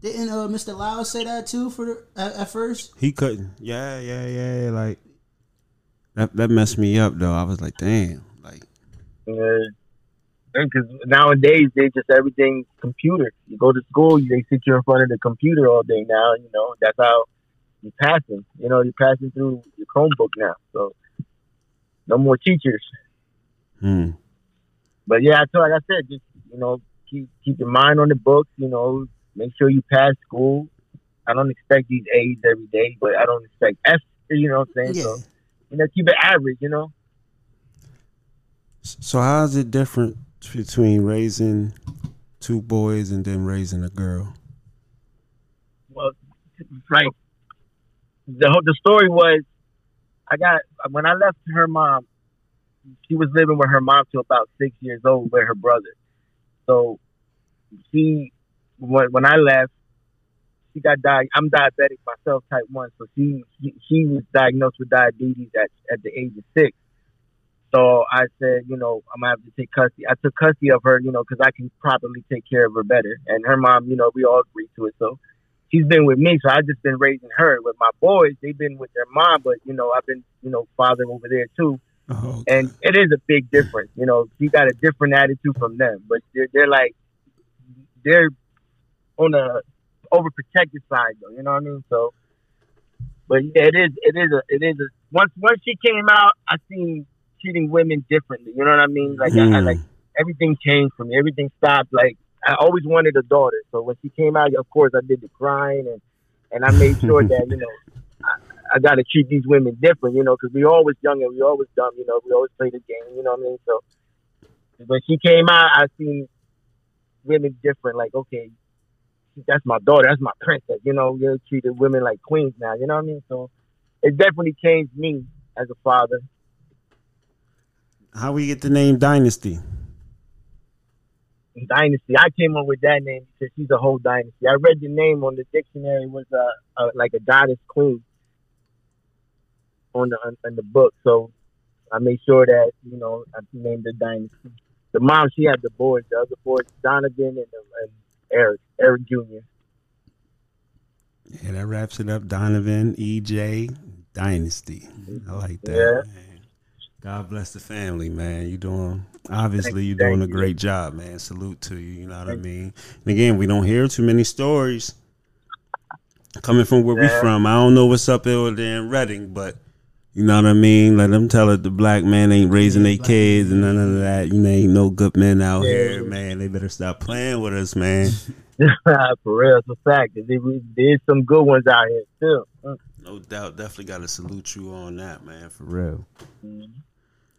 Speaker 4: didn't uh Mr. Lau say that too for at, at first?
Speaker 1: He couldn't. Yeah, yeah, yeah. Like that. That messed me up though. I was like, damn. Like
Speaker 5: because nowadays they just everything computer. You go to school, you they sit you in front of the computer all day now. You know that's how you passing. You know you're passing through your Chromebook now. So no more teachers.
Speaker 1: hmm.
Speaker 5: But yeah, I told like I said, just you know keep keep your mind on the books. You know, make sure you pass school. I don't expect these A's every day, but I don't expect F. You know what I'm saying?
Speaker 4: Yeah.
Speaker 5: So you know, keep it average. You know.
Speaker 1: So how is it different between raising two boys and then raising a girl?
Speaker 5: well, right. The the story was, I got when I left her mom. She was living with her mom till about six years old with her brother. So, she when when I left, she got di- I'm diabetic myself, type one. So she she, she was diagnosed with diabetes at at the age of six. So I said, you know, I'm gonna have to take custody. I took custody of her, you know, because I can properly take care of her better. And her mom, you know, we all agreed to it. So she's been with me, so I've just been raising her. With my boys, they've been with their mom, but you know, I've been, you know, father over there too.
Speaker 1: Oh,
Speaker 5: And it is a big difference. You know, she got a different attitude from them, but they're, they're like, they're on the overprotected side, though. You know what I mean? So, but yeah, it is, it is a, it is a. Once once she came out, I seen treating women differently. You know what I mean? Like I, I
Speaker 1: Hmm.
Speaker 5: like everything changed for me. Everything stopped. Like I always wanted a daughter, so when she came out, of course, I did the crying and and I made sure that you know *laughs* I, I got to treat these women different. You know, because we always young and we always dumb. You know, we always play the game. You know what I mean? So when she came out, I seen women different. Like okay, that's my daughter. That's my princess. You know, you're treated women like queens now. You know what I mean? So it definitely changed me as a father.
Speaker 1: How we get the name Dynastie?
Speaker 5: dynasty. I came up with that name because she's a whole dynasty. I read the name on the dictionary was uh, uh like a goddess queen. on the on, on the book. So I made sure that you know I named the dynasty. The mom she had the boys, the other boys, Donovan and, and Eric, Eric Jr.
Speaker 1: Yeah, that wraps it up. Donovan, EJ, Dynastie. I like that.
Speaker 5: Yeah.
Speaker 1: Man. God bless the family, man. You doing obviously you
Speaker 5: Thank
Speaker 1: doing a great job, man. Salute to you. You know what I mean. And again, we don't hear too many stories coming from where we from. I don't know what's up over there in Reading, but you know what I mean. Let them tell it the black man ain't raising their kids and none of that. You know, ain't no good men out
Speaker 5: Yeah.
Speaker 1: here, man. They better stop playing with us, man. *laughs* *laughs*
Speaker 5: For real, it's a fact. There- There's some good ones out here too.
Speaker 1: No doubt. Definitely got to salute you on that, man. For real. Mm-hmm.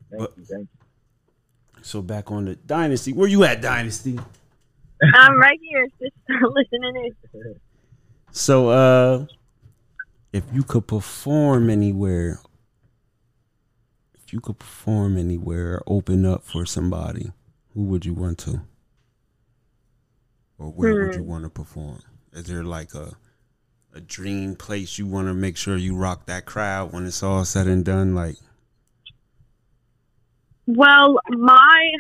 Speaker 5: Thank
Speaker 1: But-
Speaker 5: you, thank
Speaker 1: So back on the Dynastie. Where you at, Dynastie?
Speaker 6: I'm right here, just *laughs* listening in. *laughs*
Speaker 1: So uh if you could perform anywhere if you could perform anywhere or open up for somebody, who would you want to? Or where would you want to perform? Is there like a a dream place you want to make sure you rock that crowd when it's all said and done like
Speaker 6: Well, my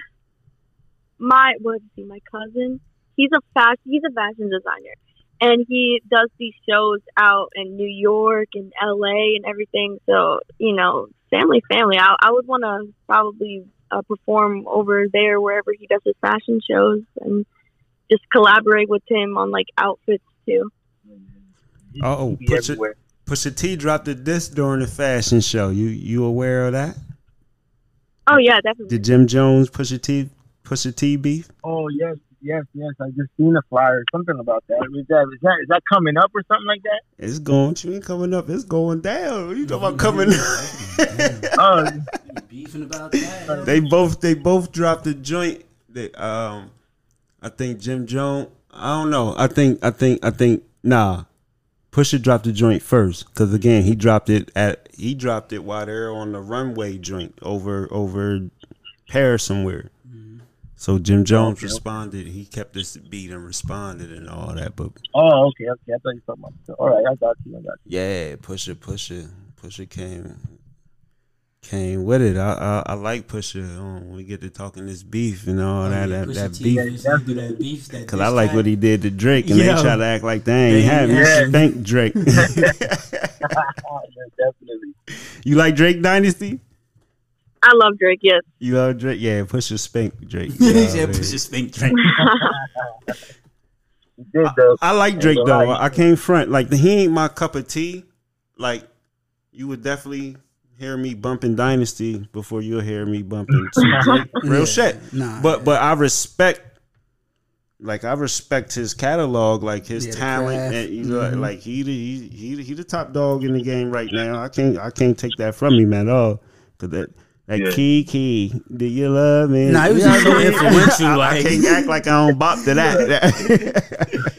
Speaker 6: my what is he? My cousin. He's a fashion. He's a fashion designer, and he does these shows out in New York and L.A. and everything. So you know, family, family. I, I would want to probably uh, perform over there wherever he does his fashion shows and just collaborate with him on like outfits too.
Speaker 1: Oh,
Speaker 5: He be
Speaker 1: put your-
Speaker 5: everywhere.
Speaker 1: Pusha T dropped a disc during the fashion show. You you aware of that?
Speaker 6: Oh yeah, definitely.
Speaker 1: Did Jim Jones Pusha T Pusha T beef?
Speaker 5: Oh yes, yes, yes. I just seen a flyer, something about that. Is that is that is that coming up or something like that?
Speaker 1: It's going. You ain't coming up. It's going down. What you talking about coming?
Speaker 5: Oh, *laughs*
Speaker 4: beefing about that.
Speaker 1: they both. They both dropped a joint. They, um, I think Jim Jones. I don't know. I think. I think. I think. Nah. Pusha dropped the joint first because again he dropped it at he dropped it while they're on the runway joint over over Paris somewhere. Mm-hmm. So Jim Jones
Speaker 5: Okay.
Speaker 1: responded. He kept this beat and responded and all that. But
Speaker 5: oh, okay, okay. I thought you were talking about. All right, I got you. I got you.
Speaker 1: Yeah, Pusha, Pusha, Pusha came came with it. I I, I like Pusha um, we get to talking this beef and all
Speaker 4: Oh,
Speaker 1: that
Speaker 4: yeah,
Speaker 1: that, that
Speaker 4: T
Speaker 1: beef.
Speaker 4: used that beef. That
Speaker 1: Cause I like what he did to Drake, and
Speaker 4: Yo.
Speaker 1: they try to act like they ain't have
Speaker 5: Yeah.
Speaker 1: me. Spank Drake. *laughs*
Speaker 5: Definitely.
Speaker 1: you like Drake Dynastie?
Speaker 6: I love Drake. Yes.
Speaker 1: You love Drake? Yeah, Pusha spank Drake.
Speaker 4: he *laughs*
Speaker 1: Yeah,
Speaker 4: said
Speaker 1: man.
Speaker 4: Pusha Spink *laughs* Drake.
Speaker 5: He did though.
Speaker 1: I like Drake though.
Speaker 5: gonna.
Speaker 1: I can't front. Like he ain't my cup of tea. Like you would definitely hear me bumping Dynastie before you'll hear me bumping *laughs* Real
Speaker 4: Yeah.
Speaker 1: shit.
Speaker 4: Nah.
Speaker 1: But but I respect like I respect his catalog, like his
Speaker 4: Yeah,
Speaker 1: talent, and you know,
Speaker 4: Mhm.
Speaker 1: like he the he he he the top dog in the game right now. I can't I can't take that from him at all. Cause that that
Speaker 5: Yeah.
Speaker 1: key key, do you love me?
Speaker 4: Nah, he was
Speaker 1: You know
Speaker 4: just
Speaker 1: what I
Speaker 4: so
Speaker 1: mean?
Speaker 4: influential,
Speaker 1: I, I can't act like I don't bop to that. *laughs* *laughs*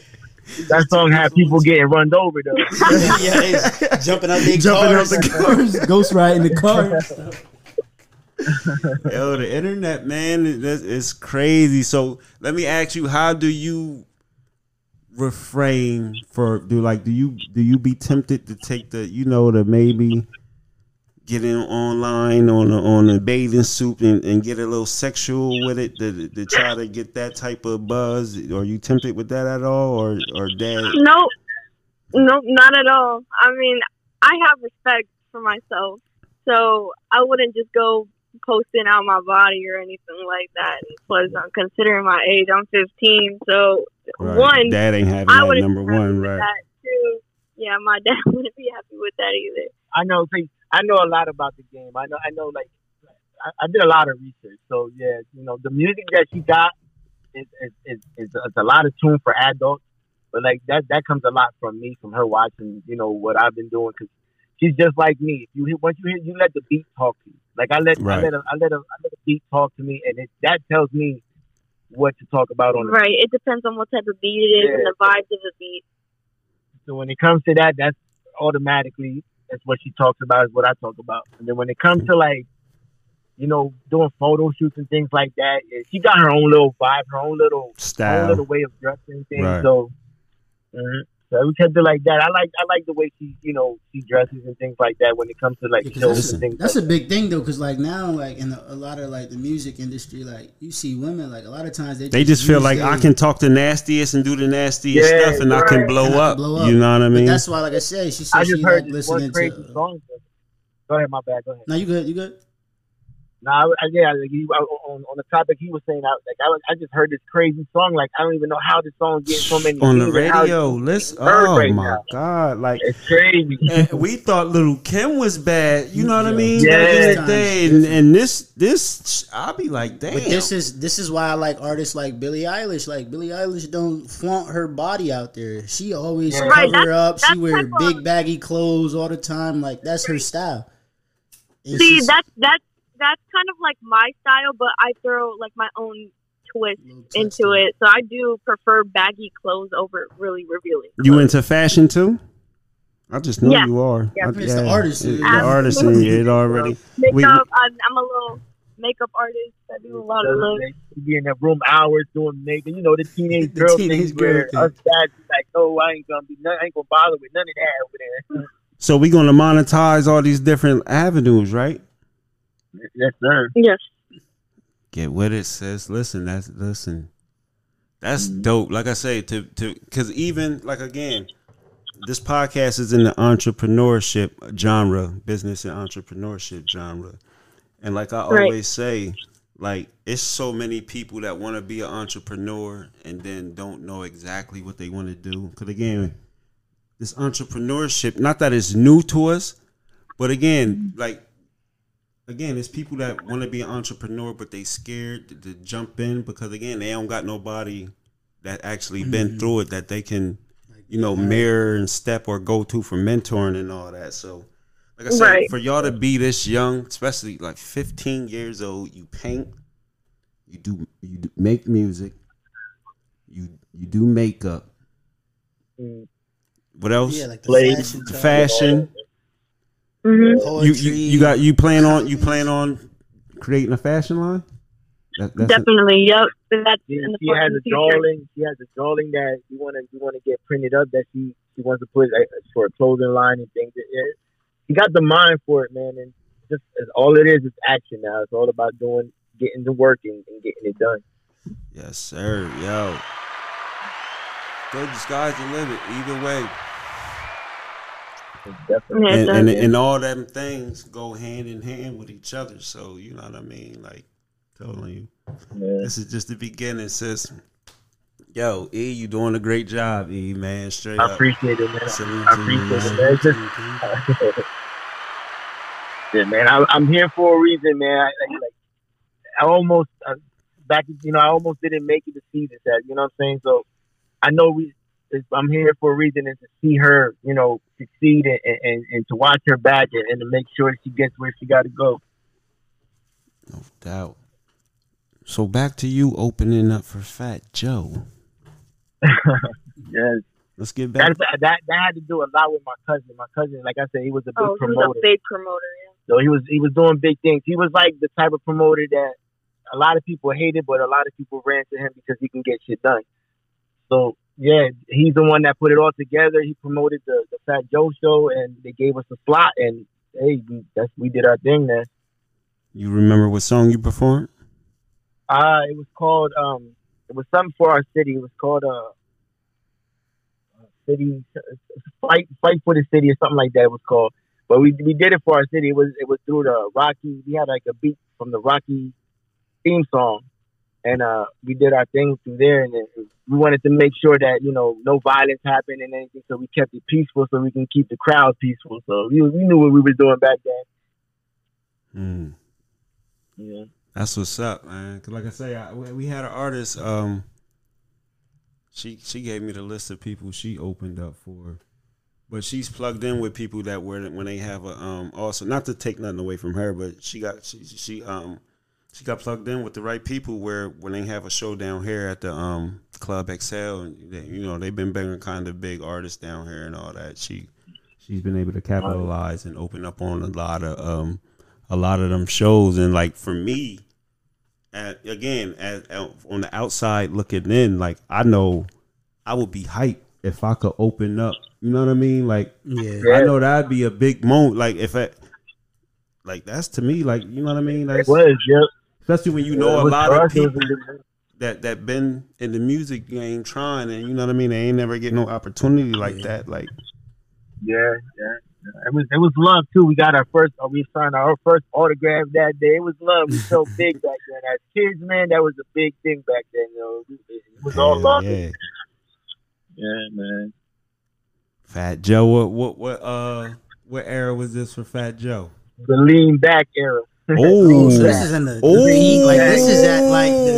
Speaker 5: That song had people getting run over though. *laughs*
Speaker 4: yeah, they jumping out their
Speaker 1: Jumping out the
Speaker 4: cars, *laughs* ghost riding the cars. *laughs*
Speaker 1: Yo, the internet, man, it- it's, it's crazy. So let me ask you, how do you refrain for do like do you do you be tempted to take the you know the maybe get in online on a, on a bathing suit and, and get a little sexual with it to, to try to get that type of buzz? Are you tempted with that at all, or or dad?
Speaker 6: No, no, not at all. I mean, I have respect for myself, so I wouldn't just go posting out my body or anything like that. And plus, I'm considering my age. I'm 15, so
Speaker 1: Right.
Speaker 6: one,
Speaker 1: dad ain't having
Speaker 6: I
Speaker 1: that
Speaker 6: wouldn't
Speaker 1: number
Speaker 6: be happy
Speaker 1: one,
Speaker 6: with
Speaker 1: right?
Speaker 6: That. Two, yeah, my *laughs* dad wouldn't be happy with that either.
Speaker 5: I know. See, I know a lot about the game. I know. I know. Like, I, I did a lot of research. So yeah, you know, the music that she got is is is, is, is a lot of tune for adults. But like that, that comes a lot from me, from her watching. You know what I've been doing because she's just like me. If you hear, once you hear, you let the beat talk to you. Like I let,
Speaker 1: Right.
Speaker 5: I let, a, I let, a, I let a beat talk to me, and it, that tells me what to talk about on the
Speaker 6: Right. It depends on what type of beat it is and the vibes of the beat.
Speaker 5: So when it comes to that, that's automatically that's what she talks about is what I talk about. And then when it comes to like, you know, doing photo shoots and things like that, she got her own little vibe, her own little, her own
Speaker 1: Style.
Speaker 5: little way of dressing things.
Speaker 1: Right.
Speaker 5: So, mhm. So we kept it like that. I like I like the way she you know she dresses and things like that when it comes to like
Speaker 4: Yeah, 'cause
Speaker 5: shows
Speaker 4: that's,
Speaker 5: and things.
Speaker 4: that's a
Speaker 5: like
Speaker 4: big thing though, because like now, like in a, a lot of like the music industry, like you see women, like a lot of times they
Speaker 1: They just feel like
Speaker 4: their-
Speaker 1: I can talk the nastiest and do the nastiest
Speaker 5: Yeah,
Speaker 1: stuff, and I can blow,
Speaker 4: and I can
Speaker 1: up, You know what I
Speaker 4: But
Speaker 1: mean?
Speaker 4: that's why, like I said, she said
Speaker 5: I just
Speaker 4: she
Speaker 5: heard
Speaker 4: like
Speaker 5: this one
Speaker 4: listening
Speaker 5: crazy
Speaker 4: to.
Speaker 5: song. Go ahead, my bad. Go ahead.
Speaker 4: No, you good? You good?
Speaker 5: Nah, I, yeah, like, he, on on the topic he was saying, I, like I, was- I just heard this crazy song. Like I don't even know how this song gets so many
Speaker 1: on the
Speaker 5: views and how
Speaker 1: radio.
Speaker 5: it's
Speaker 1: Listen, oh
Speaker 5: right
Speaker 1: my
Speaker 5: now.
Speaker 1: god, like
Speaker 5: It's crazy.
Speaker 1: and we thought little Kim was bad. You know what I mean?
Speaker 5: Yeah.
Speaker 1: Back day, and, and this this I'll be like, damn.
Speaker 4: But this is this is why I like artists like Billie Eilish. Like Billie Eilish don't flaunt her body out there. She always
Speaker 5: Yeah.
Speaker 8: Right,
Speaker 4: cover
Speaker 8: that's-
Speaker 4: up. She wear big baggy clothes all the time. Like that's her style. And
Speaker 8: See,
Speaker 4: she's-
Speaker 8: that's that's that's kind of like my style, but I throw like my own twist into
Speaker 4: it.
Speaker 8: it. So I do prefer baggy clothes over really revealing.
Speaker 1: you into fashion too? I just know
Speaker 8: Yeah.
Speaker 1: you are.
Speaker 8: Yeah.
Speaker 1: I-
Speaker 4: It's the artist in
Speaker 1: The artist in you, it already.
Speaker 8: makeup.
Speaker 1: we-
Speaker 8: I'm, I'm a little makeup artist. I do a lot of looks.
Speaker 5: Be in that room hours doing makeup. You know the teenage
Speaker 4: The
Speaker 5: girl
Speaker 4: teenage
Speaker 5: things where
Speaker 4: girl
Speaker 5: us dads like, oh, I ain't gonna be, none, I ain't gonna bother with none of that over there.
Speaker 1: So we're gonna monetize all these different avenues, right?
Speaker 5: Yes, sir.
Speaker 8: Yes.
Speaker 1: Get with it, sis. Listen, that's listen. That's mm-hmm. dope. Like I say, to to because even like again, this podcast is in the entrepreneurship genre, business and entrepreneurship genre, and like I
Speaker 8: Right.
Speaker 1: always say, like it's so many people that want to be an entrepreneur and then don't know exactly what they want to do. Because again, this entrepreneurship, not that it's new to us, but again, like again, it's people that want to be an entrepreneur, but they scared to, to jump in because again, they don't got nobody that actually been through it that they can, you know, mirror and step or go to for mentoring and all that. So, like I said,
Speaker 8: Right.
Speaker 1: for y'all to be this young, especially like 15 years old, you paint, you do, you do make music, you you do makeup.
Speaker 5: Mm.
Speaker 1: What else?
Speaker 4: Yeah, like the
Speaker 5: Play-
Speaker 4: fashion. type,
Speaker 1: Fashion.
Speaker 8: Hmm
Speaker 1: You, you you got you plan on you plan on creating a fashion line? That, that's
Speaker 8: Definitely. Yep. That's
Speaker 5: She,
Speaker 8: in the
Speaker 5: she has a drawing. She has a drawing that you want to you want to get printed up that she she wants to put uh, for a clothing line and things. It, it, she got the mind for it, man, and just it's, all it is is action now. It's all about doing, getting to work and, and getting it done.
Speaker 1: Yes, sir. Yo. Go the sky's the limit. Either way.
Speaker 5: It's definitely.
Speaker 1: And, and and all them things go hand in hand with each other. So you know what I mean? Like telling you.
Speaker 5: Yeah.
Speaker 1: This is just the beginning, sis. Yo, E, you doing a great job, E, man. Straight
Speaker 5: I
Speaker 1: up.
Speaker 5: appreciate it, man.
Speaker 1: Salute
Speaker 5: I
Speaker 1: to you,
Speaker 5: appreciate it,
Speaker 1: man.
Speaker 5: man. Just- *laughs* yeah, man. I, I'm here for a reason, man. I, like, like, I almost uh, back, you know, I almost didn't make it to see this. At, you know what I'm saying? So I know we. It's- I'm here for a reason, and to see her, you know, succeed, and, and, and to watch her back, and, and to make sure she gets where she got to go.
Speaker 1: No doubt. So back to you opening up for Fat Joe. *laughs*
Speaker 5: Yes,
Speaker 1: Let's get back.
Speaker 5: that, that that had to do a lot with my cousin. My cousin, like I said, he was a big
Speaker 8: Oh, he was
Speaker 5: promoter.
Speaker 8: a big promoter. Yeah.
Speaker 5: So he was he was doing big things. He was like the type of promoter that a lot of people hated, but a lot of people ran to him because he can get shit done. So yeah, he's the one that put it all together. He promoted the, the Fat Joe show, and they gave us a slot. And hey, we, that's we did our thing there.
Speaker 1: You remember what song you performed?
Speaker 5: Uh it was called um, it was something for our city. It was called uh, city fight fight for the city or something like that. It was called. But we we did it for our city. It was it was through the Rocky. We had like a beat from the Rocky theme song, and uh, we did our thing through there. And we wanted to make sure that you know no violence happened and anything, so we kept it peaceful, so we can keep the crowd peaceful. So we, we knew what we were doing back then.
Speaker 1: Hmm.
Speaker 5: Yeah.
Speaker 1: That's what's up, man. 'Cause like I say, I, we we had an artist. Um, she she gave me the list of people she opened up for, but she's plugged in with people that were when they have a um also not to take nothing away from her, but she got she she um she got plugged in with the right people where when they have a show down here at the um Club XL, and they, you know they've been bringing kind of big artists down here and all that. She she's been able to capitalize and open up on a lot of um a lot of them shows and like for me and again as, on the outside looking in like i know i would be hyped if I could open up. You know what I mean? Like
Speaker 4: Yeah.
Speaker 1: I know that'd be a big moment. Like if I, like that's to me, like you know what I mean.
Speaker 5: It
Speaker 1: That's,
Speaker 5: was, yep.
Speaker 1: Especially when you
Speaker 5: It
Speaker 1: know a lot of
Speaker 5: us, it was
Speaker 1: people that that been in the music game trying, and you know what I mean. They ain't never get no opportunity like
Speaker 4: Yeah.
Speaker 1: that. Like
Speaker 5: Yeah, yeah. yeah. It was it was love too. We got our first uh, we signed our first autograph that day. It was love. It was so *laughs* big back then. As kids, man, that was a big thing back then. You know, it, it was all
Speaker 1: hell
Speaker 5: love.
Speaker 1: yeah.
Speaker 5: yeah, man.
Speaker 1: Fat Joe, what what what uh what era was this for Fat Joe?
Speaker 5: The lean back era.
Speaker 1: Oh,
Speaker 4: So this is in the, the
Speaker 1: Oh.
Speaker 4: peak. Like this is at like the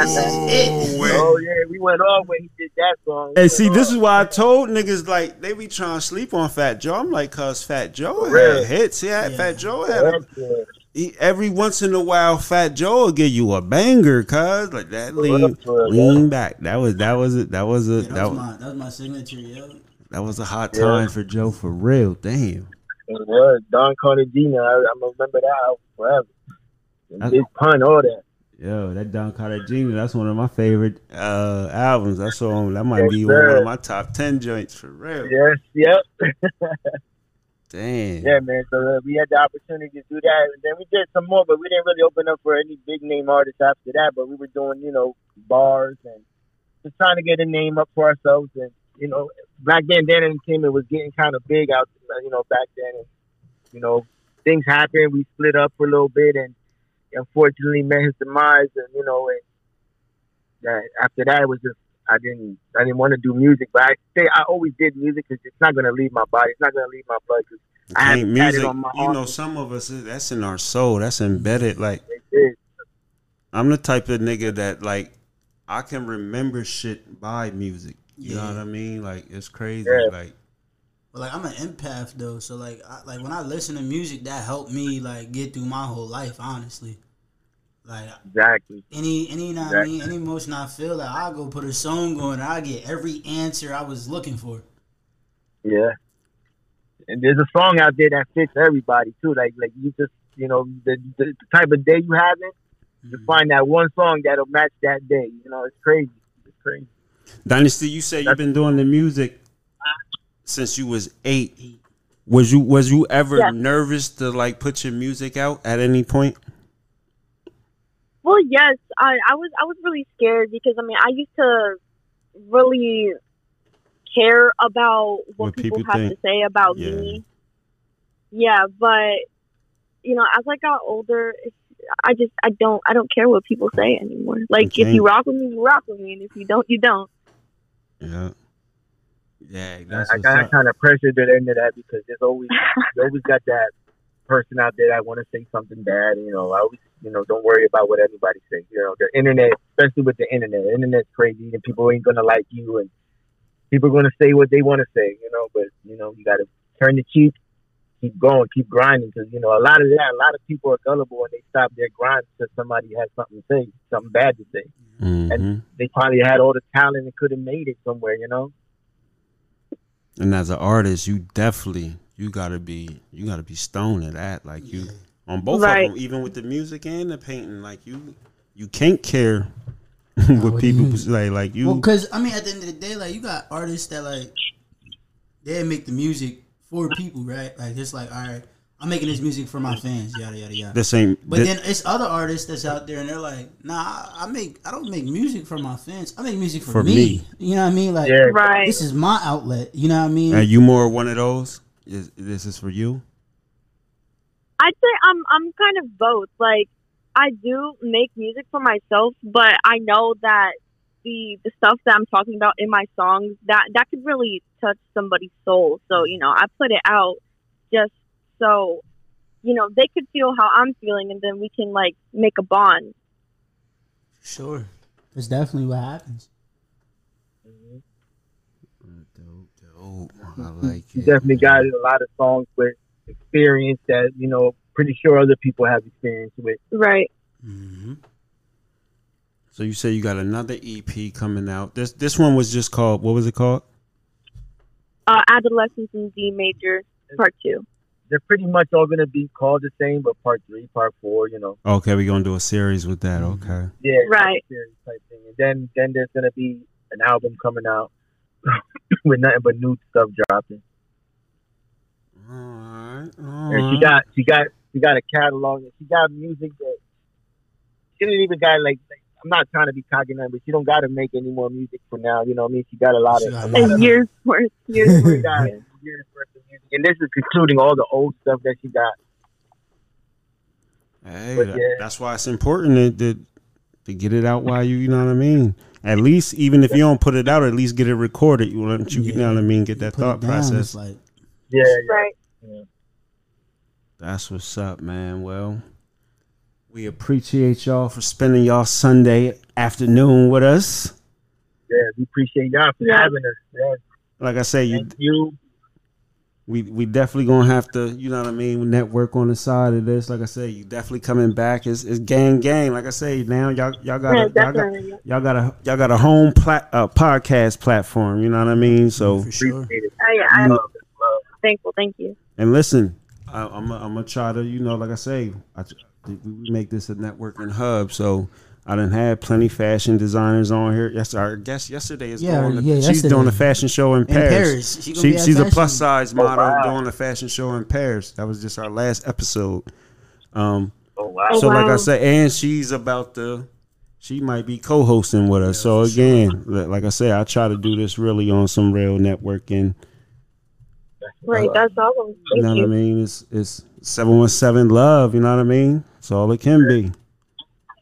Speaker 4: this is it.
Speaker 5: Oh, oh yeah, we went off when he did that song. We
Speaker 1: Hey,
Speaker 5: went
Speaker 1: see, this
Speaker 5: off.
Speaker 1: is why I told niggas like they be trying to sleep on Fat Joe. I'm like, cause Fat Joe
Speaker 5: For real.
Speaker 1: had hits. He had
Speaker 4: Yeah.
Speaker 1: Fat Joe had a, he, every once in a while. Fat Joe will give you a banger, cuz like that
Speaker 5: For
Speaker 1: lean
Speaker 5: real, for real,
Speaker 1: lean back. That was that was it. That was a
Speaker 4: Yeah,
Speaker 1: that
Speaker 4: that was
Speaker 1: was,
Speaker 4: my that was my signature, yo.
Speaker 1: that was a hot
Speaker 5: Yeah.
Speaker 1: time for Joe for real. Damn.
Speaker 5: It was Don Cartagena. I, I'm gonna remember that album forever. And Big pun, all that.
Speaker 1: Yo, that Don Cartagena, that's one of my favorite uh albums. That's on that might
Speaker 5: Yes,
Speaker 1: be one of my top ten joints for real.
Speaker 5: Yes, yep. *laughs*
Speaker 1: Damn.
Speaker 5: Yeah, man. So uh, we had the opportunity to do that, and then we did some more, but we didn't really open up for any big name artists after that. But we were doing, you know, bars and just trying to get a name up for ourselves. And you know, back Bandana Dan Entertainment was getting kind of big out, you know, back then. And, you know, things happened. We split up for a little bit, and unfortunately met his demise. And you know, and that after that, it was just I didn't I didn't want to do music, but I say I always did music because it's not gonna leave my body. It's not gonna leave my blood. 'cause I
Speaker 1: Ain't
Speaker 5: haven't had it
Speaker 1: music,
Speaker 5: on my
Speaker 1: you know, some of us that's in our soul. That's embedded. Like. I'm the type of nigga that like I can remember shit by music. You know what I mean? Like it's crazy.
Speaker 5: Yeah.
Speaker 1: Like
Speaker 4: But like I'm an empath though, so like I, like when I listen to music, that helped me like get through my whole life. Honestly, like
Speaker 5: Exactly.
Speaker 4: any any you know what I mean any emotion I feel, like I go put a song on, and I get every answer I was looking for.
Speaker 5: Yeah. And there's a song out there that fits everybody too. Like like you just you know the the, the type of day you having, you
Speaker 4: Mhm.
Speaker 5: find that one song that'll match that day. You know, it's crazy. It's crazy.
Speaker 1: Dynastie, you say you've been doing the music since you was eight. Was you was you ever nervous to like put your music out at any point?
Speaker 8: Well, yes, I, I was I was really scared because I mean I used to really care about what,
Speaker 1: What
Speaker 8: people,
Speaker 1: people
Speaker 8: have
Speaker 1: think.
Speaker 8: to say about
Speaker 1: Yeah.
Speaker 8: me. Yeah, but you know, as I got older, I just I don't I don't care what people say anymore. Like if you rock with me, you rock with me, and if you don't, you don't.
Speaker 1: Yeah. Yeah, that's
Speaker 5: I
Speaker 1: what's
Speaker 5: got kind of pressured to the end of that because there's always you always got that person out there that want to say something bad. You know, I always you know don't worry about what anybody says. You know, the internet, especially with the internet, the internet's crazy and people ain't gonna like you and people are gonna say what they want to say. You know, but you know you got to turn the cheek, keep going, keep grinding because you know a lot of that, a lot of people are gullible and they stop their grind because somebody has something to say, something bad to say.
Speaker 1: Mhm.
Speaker 5: They probably had all the talent and could have made it somewhere. You know.
Speaker 1: And as an artist, you definitely you gotta be you gotta be stoned at that. Like you on both
Speaker 8: Right.
Speaker 1: of them, even with the music and the painting. Like you you can't care *laughs*
Speaker 4: what
Speaker 1: what
Speaker 4: do you
Speaker 1: people say. Like you
Speaker 4: Well, cause I mean, at the end of the day, like you got artists that like they make the music for people, right? Like it's like, all right, I'm making this music for my fans, yada yada yada.
Speaker 1: this ain't
Speaker 4: But
Speaker 1: thi-
Speaker 4: then it's other artists that's out there and they're like, nah, I I make I don't make music for my fans. I make music for,
Speaker 1: For
Speaker 4: me.
Speaker 1: me.
Speaker 4: You know what I mean? Like
Speaker 5: Yeah.
Speaker 8: Right.
Speaker 4: this is my outlet. You know what I mean?
Speaker 1: are you more one of those? Is this is for you?
Speaker 8: I'd say I'm I'm kind of both. Like I do make music for myself, but I know that the the stuff that I'm talking about in my songs that that could really touch somebody's soul. So you know, I put it out just so you know they could feel how I'm feeling, and then we can like make a bond.
Speaker 4: Sure. That's definitely what happens.
Speaker 1: Dope, dope. I like
Speaker 5: You
Speaker 1: it.
Speaker 5: definitely got a lot of songs with experience that you know pretty sure other people have experience with.
Speaker 8: Right.
Speaker 4: hmm
Speaker 1: So you say you got another EP coming out. This this one was just called what was it called?
Speaker 8: Uh, Adolescence in D major, part two.
Speaker 5: They're pretty much all gonna be called the same, but part three, part four, you know,
Speaker 1: Okay, we're gonna do a series with that.
Speaker 4: Mhm.
Speaker 1: Okay.
Speaker 5: yeah,
Speaker 8: Right.
Speaker 5: series type thing. And then then there's gonna be an album coming out *laughs* with nothing but new stuff dropping.
Speaker 1: All right.
Speaker 5: And she got she got she got a catalog and she got music that she didn't even got like, like I'm not trying to be cocky now, but she don't gotta make any more music for now. You know what I mean? She got a lot of a
Speaker 4: a
Speaker 5: lot
Speaker 4: lot
Speaker 5: of
Speaker 8: year's worth. Year's worth.
Speaker 5: got *laughs* years worth of music. And this is including all the old stuff that she got.
Speaker 1: Hey,
Speaker 5: But
Speaker 1: that-
Speaker 5: yeah.
Speaker 1: that's why it's important to, to to get it out while you you know what I mean. At least even if you don't put it out, at least get it recorded. You want you, you know what I mean. Get that
Speaker 4: Put
Speaker 1: thought
Speaker 4: down,
Speaker 1: process.
Speaker 4: Like
Speaker 5: Yeah, yeah.
Speaker 8: Right.
Speaker 1: That's what's up, man. Well, we appreciate y'all for spending y'all Sunday afternoon with us.
Speaker 5: yeah. We appreciate y'all for
Speaker 8: Yeah.
Speaker 5: having us. Yeah.
Speaker 1: Like I say, you
Speaker 5: you.
Speaker 1: we we definitely gonna have to, you know what I mean, network on the side of this. Like I say, you definitely coming back. It's, it's gang gang. Like I say, now y'all y'all got
Speaker 8: Yeah,
Speaker 1: a, y'all got y'all got a y'all got a home plat, uh, podcast platform. You know what I mean? So
Speaker 4: for sure.
Speaker 5: Appreciate it.
Speaker 8: Oh, yeah, I'm
Speaker 5: Love it.
Speaker 8: Thankful. Thank you.
Speaker 1: and listen, I, I'm i I'm gonna try to, you know, like I say, I, we make this a networking hub. So. I done had plenty fashion designers on here. Yes, our guest yesterday is
Speaker 4: Yeah,
Speaker 1: going. To,
Speaker 4: yeah,
Speaker 1: she's
Speaker 4: yesterday.
Speaker 1: doing a fashion show in,
Speaker 4: In
Speaker 1: Paris.
Speaker 4: Paris. She
Speaker 1: She,
Speaker 4: be at
Speaker 1: she's a plus size model
Speaker 5: wow.
Speaker 1: doing a fashion show in Paris. That was just our last episode. Um,
Speaker 5: Oh wow.
Speaker 8: Oh,
Speaker 1: so like I said, and she's about to, she might be co-hosting with us. so again, li- like I said, I try to do this really on some real networking.
Speaker 8: Right. That's awesome.
Speaker 1: You know
Speaker 8: Thank
Speaker 1: what I mean? It's it's seven one seven love. You know what I mean? It's all it can be.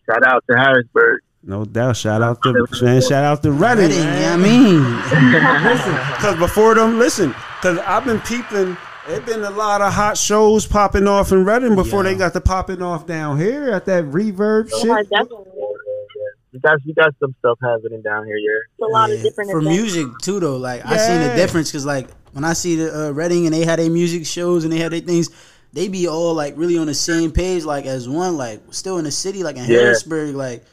Speaker 5: Shout out to Harrisburg.
Speaker 1: No doubt. Shout out to man. Shout out to Redding.
Speaker 4: Reading, yeah, I mean, *laughs*
Speaker 1: Because before them, listen, because I've been peeping. There's been a lot of hot shows popping off in Reading before
Speaker 4: Yeah.
Speaker 1: they got the popping off down here at that reverb
Speaker 8: Yeah,
Speaker 1: shit.
Speaker 8: definitely.
Speaker 5: We got we got some stuff happening down here. Yeah.
Speaker 8: It's a lot
Speaker 4: yeah,
Speaker 8: of different
Speaker 4: for
Speaker 8: events.
Speaker 4: music too though. Like I seen
Speaker 1: Yeah.
Speaker 4: the difference because like when I see the uh, Reading and they had their music shows and they had their things, they be all like really on the same page, like as one, like still in the city, like in
Speaker 5: Yeah.
Speaker 4: Harrisburg, like.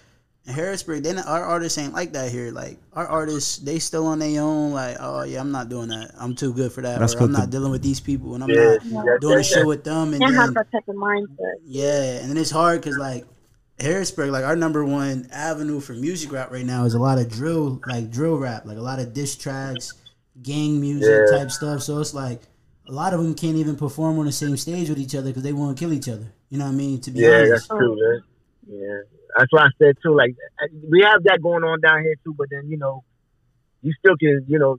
Speaker 4: In Harrisburg, then our artists ain't like that here. Like our artists, they still on their own. Like, oh yeah, I'm not doing that. I'm too good for that.
Speaker 1: That's
Speaker 4: or I'm not
Speaker 1: to-
Speaker 4: dealing with these people, and I'm
Speaker 5: Yeah.
Speaker 4: not
Speaker 5: yeah,
Speaker 4: doing a show with them. And
Speaker 8: Can't have
Speaker 4: then
Speaker 8: that type of mindset.
Speaker 4: yeah, and then it's hard because like Harrisburg, like our number one avenue for music rap right now is a lot of drill, like drill rap, like a lot of diss tracks, gang music
Speaker 5: Yeah.
Speaker 4: type stuff. So it's like a lot of them can't even perform on the same stage with each other because they want to kill each other. You know what I mean? To be
Speaker 5: Yeah,
Speaker 4: honest,
Speaker 5: that's true. Yeah. yeah, that's why I said too. Like we have that going on down here too, but then you know, you still can you know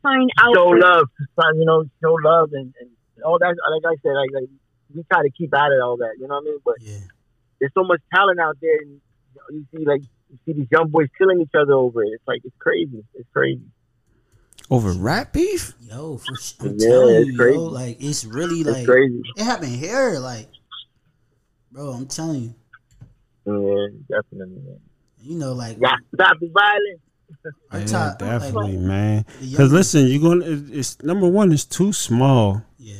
Speaker 8: Find out.
Speaker 5: show love, you know, show love and, and all that. Like I said, like, like we try to keep out of all that. You know what I mean? But
Speaker 4: yeah,
Speaker 5: there's so much talent out there, and you, know, you see like you see these young boys killing each other over it. It's like it's crazy. It's crazy.
Speaker 1: Over rap beef?
Speaker 4: yo, for sh- I'm
Speaker 5: Yeah,
Speaker 4: telling
Speaker 5: it's
Speaker 4: you,
Speaker 5: crazy.
Speaker 4: yo, like it's really
Speaker 5: It's
Speaker 4: like
Speaker 5: crazy.
Speaker 4: it happened here, like, bro, I'm telling you,
Speaker 5: Yeah, definitely.
Speaker 4: You know, like
Speaker 5: Yeah, stop the violence.
Speaker 4: our
Speaker 1: Yeah,
Speaker 4: top,
Speaker 1: definitely,
Speaker 4: like,
Speaker 1: man. Because listen, you're gonna. it- It's number one. It's too small.
Speaker 4: yeah,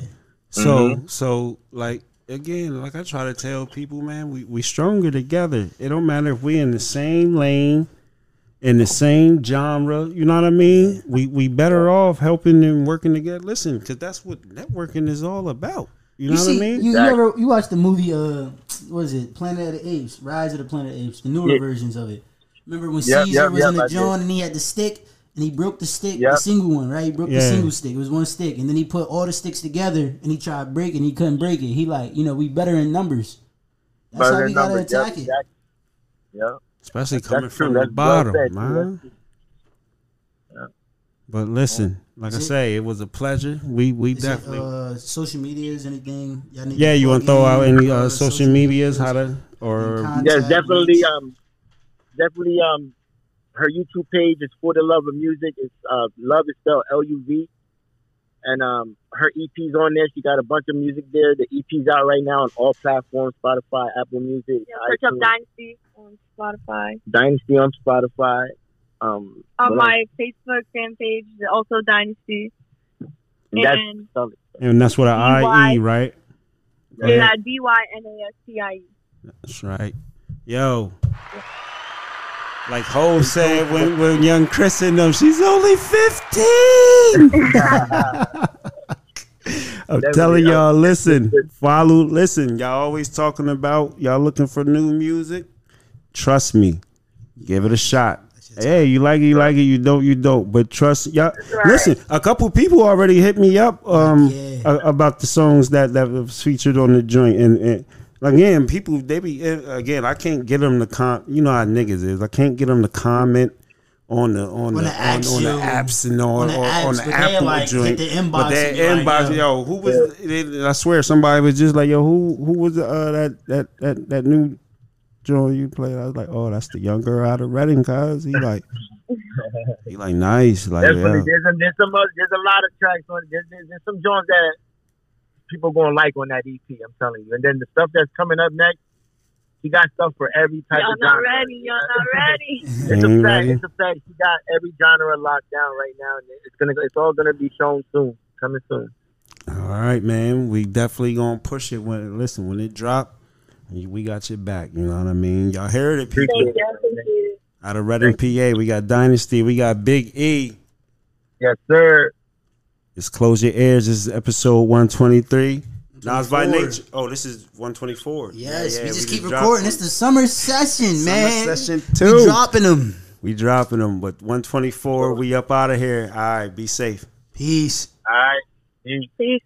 Speaker 1: So mm-hmm. so like again, like I try to tell people, man, we we stronger together. It don't matter if we in the same lane, in the same genre. You know what I mean? We we better off helping and working together. Listen, because that's what networking is all about. You know
Speaker 4: You see,
Speaker 1: what I mean?
Speaker 4: you, you ever you watched the movie? Uh, what is it? Planet of the Apes, Rise of the Planet of the Apes, the newer
Speaker 5: Yeah.
Speaker 4: versions of it. Remember when
Speaker 5: Yep,
Speaker 4: Caesar
Speaker 5: yep,
Speaker 4: was
Speaker 5: yep,
Speaker 4: in the John and he had the stick and he broke the stick, the
Speaker 5: Yep.
Speaker 4: single one, right? He broke the single stick. It was one stick, and then he put all the sticks together and he tried to break and He couldn't break it. He like, you know, we better in numbers. That's
Speaker 5: Better
Speaker 4: how we gotta
Speaker 5: numbers.
Speaker 4: attack
Speaker 5: Yep,
Speaker 4: it.
Speaker 5: exactly. Yeah.
Speaker 1: Especially
Speaker 5: That's
Speaker 1: coming
Speaker 5: true.
Speaker 1: from
Speaker 5: That's
Speaker 1: the
Speaker 5: well
Speaker 1: bottom,
Speaker 5: said,
Speaker 1: man.
Speaker 5: Yeah.
Speaker 1: But listen, like I say, it was a pleasure. We we
Speaker 4: Is it,
Speaker 1: definitely.
Speaker 4: uh, social medias, anything? Y'all need
Speaker 1: yeah, you want to throw out any uh, social medias? How to or
Speaker 4: Contact,
Speaker 5: Yes, definitely.
Speaker 4: reach.
Speaker 5: Um, definitely. Um, her YouTube page is for the love of music. It's uh, love is spelled L U V, and um, her EP's on there. She got a bunch of music there. The EP's out right now on all platforms: Spotify, Apple Music,
Speaker 8: Yeah, search up Dynastie on Spotify.
Speaker 5: Dynastie on Spotify. Um,
Speaker 8: On
Speaker 5: what
Speaker 8: my Facebook fan page, also
Speaker 5: Dynastie. And that's
Speaker 8: And
Speaker 1: and that's what I IE, right?
Speaker 8: yeah, D Y N A S T I E.
Speaker 1: That's right. Yo. Like Ho said when, when young Chris and them, she's only 15. *laughs* I'm
Speaker 5: Definitely.
Speaker 1: telling y'all, listen, follow, listen. Y'all always talking about y'all looking for new music. Trust me, give it a shot. Hey, you like it, you like it. You don't, you don't. But trust, y'all.
Speaker 8: right.
Speaker 1: Listen, a couple people already hit me up um
Speaker 4: Yeah.
Speaker 1: a- about the songs that that was featured on the joint, and, and again, people they be eh, again. I can't get them to com. You know how niggas is. I can't get them to comment. On the on, the,
Speaker 4: the
Speaker 1: on, on the apps and on,
Speaker 4: on the
Speaker 1: on, on the
Speaker 4: but
Speaker 1: Apple
Speaker 4: like, hit
Speaker 1: joint,
Speaker 4: the inbox
Speaker 1: but that
Speaker 4: and be like,
Speaker 1: inbox,
Speaker 4: yo.
Speaker 1: yo, who was? they- I swear, somebody was just like, yo, who who was uh, that that that that new joint you played? I was like, oh, that's the young girl out of Reading, cuz he like, he like nice, like yeah.
Speaker 5: there's, a, there's some there's a lot of tracks on it. There's, there's, there's some joints that people gonna like on that EP. I'm telling you. And then the stuff that's coming up next, he got stuff for every type
Speaker 8: Y'all
Speaker 5: of
Speaker 8: not ready. Y'all not *laughs* ready.
Speaker 5: It's a fact.
Speaker 1: ready.
Speaker 5: It's a fact. He got every genre locked down right now, and it's gonna. It's all gonna be shown soon. Coming soon.
Speaker 1: All right, man. We definitely gonna push it when listen when it drop. We got your back. You know what I mean. Y'all heard it, people.
Speaker 8: Thank you. Thank you.
Speaker 1: Out of Reading, PA, we got Dynastie. We got Big E.
Speaker 5: Yes, sir.
Speaker 1: It's Close Your Ears. This is episode one twenty three. Nas by nature. Oh, this is one twenty four.
Speaker 4: Yes, we just keep
Speaker 1: dropped
Speaker 4: recording. It's the summer session,
Speaker 1: Summer
Speaker 4: man.
Speaker 1: session
Speaker 4: We
Speaker 1: two.
Speaker 4: dropping them.
Speaker 1: We dropping them, but one twenty four. We up out of here. All right, be safe.
Speaker 4: Peace.
Speaker 5: All right. Peace.
Speaker 8: Peace.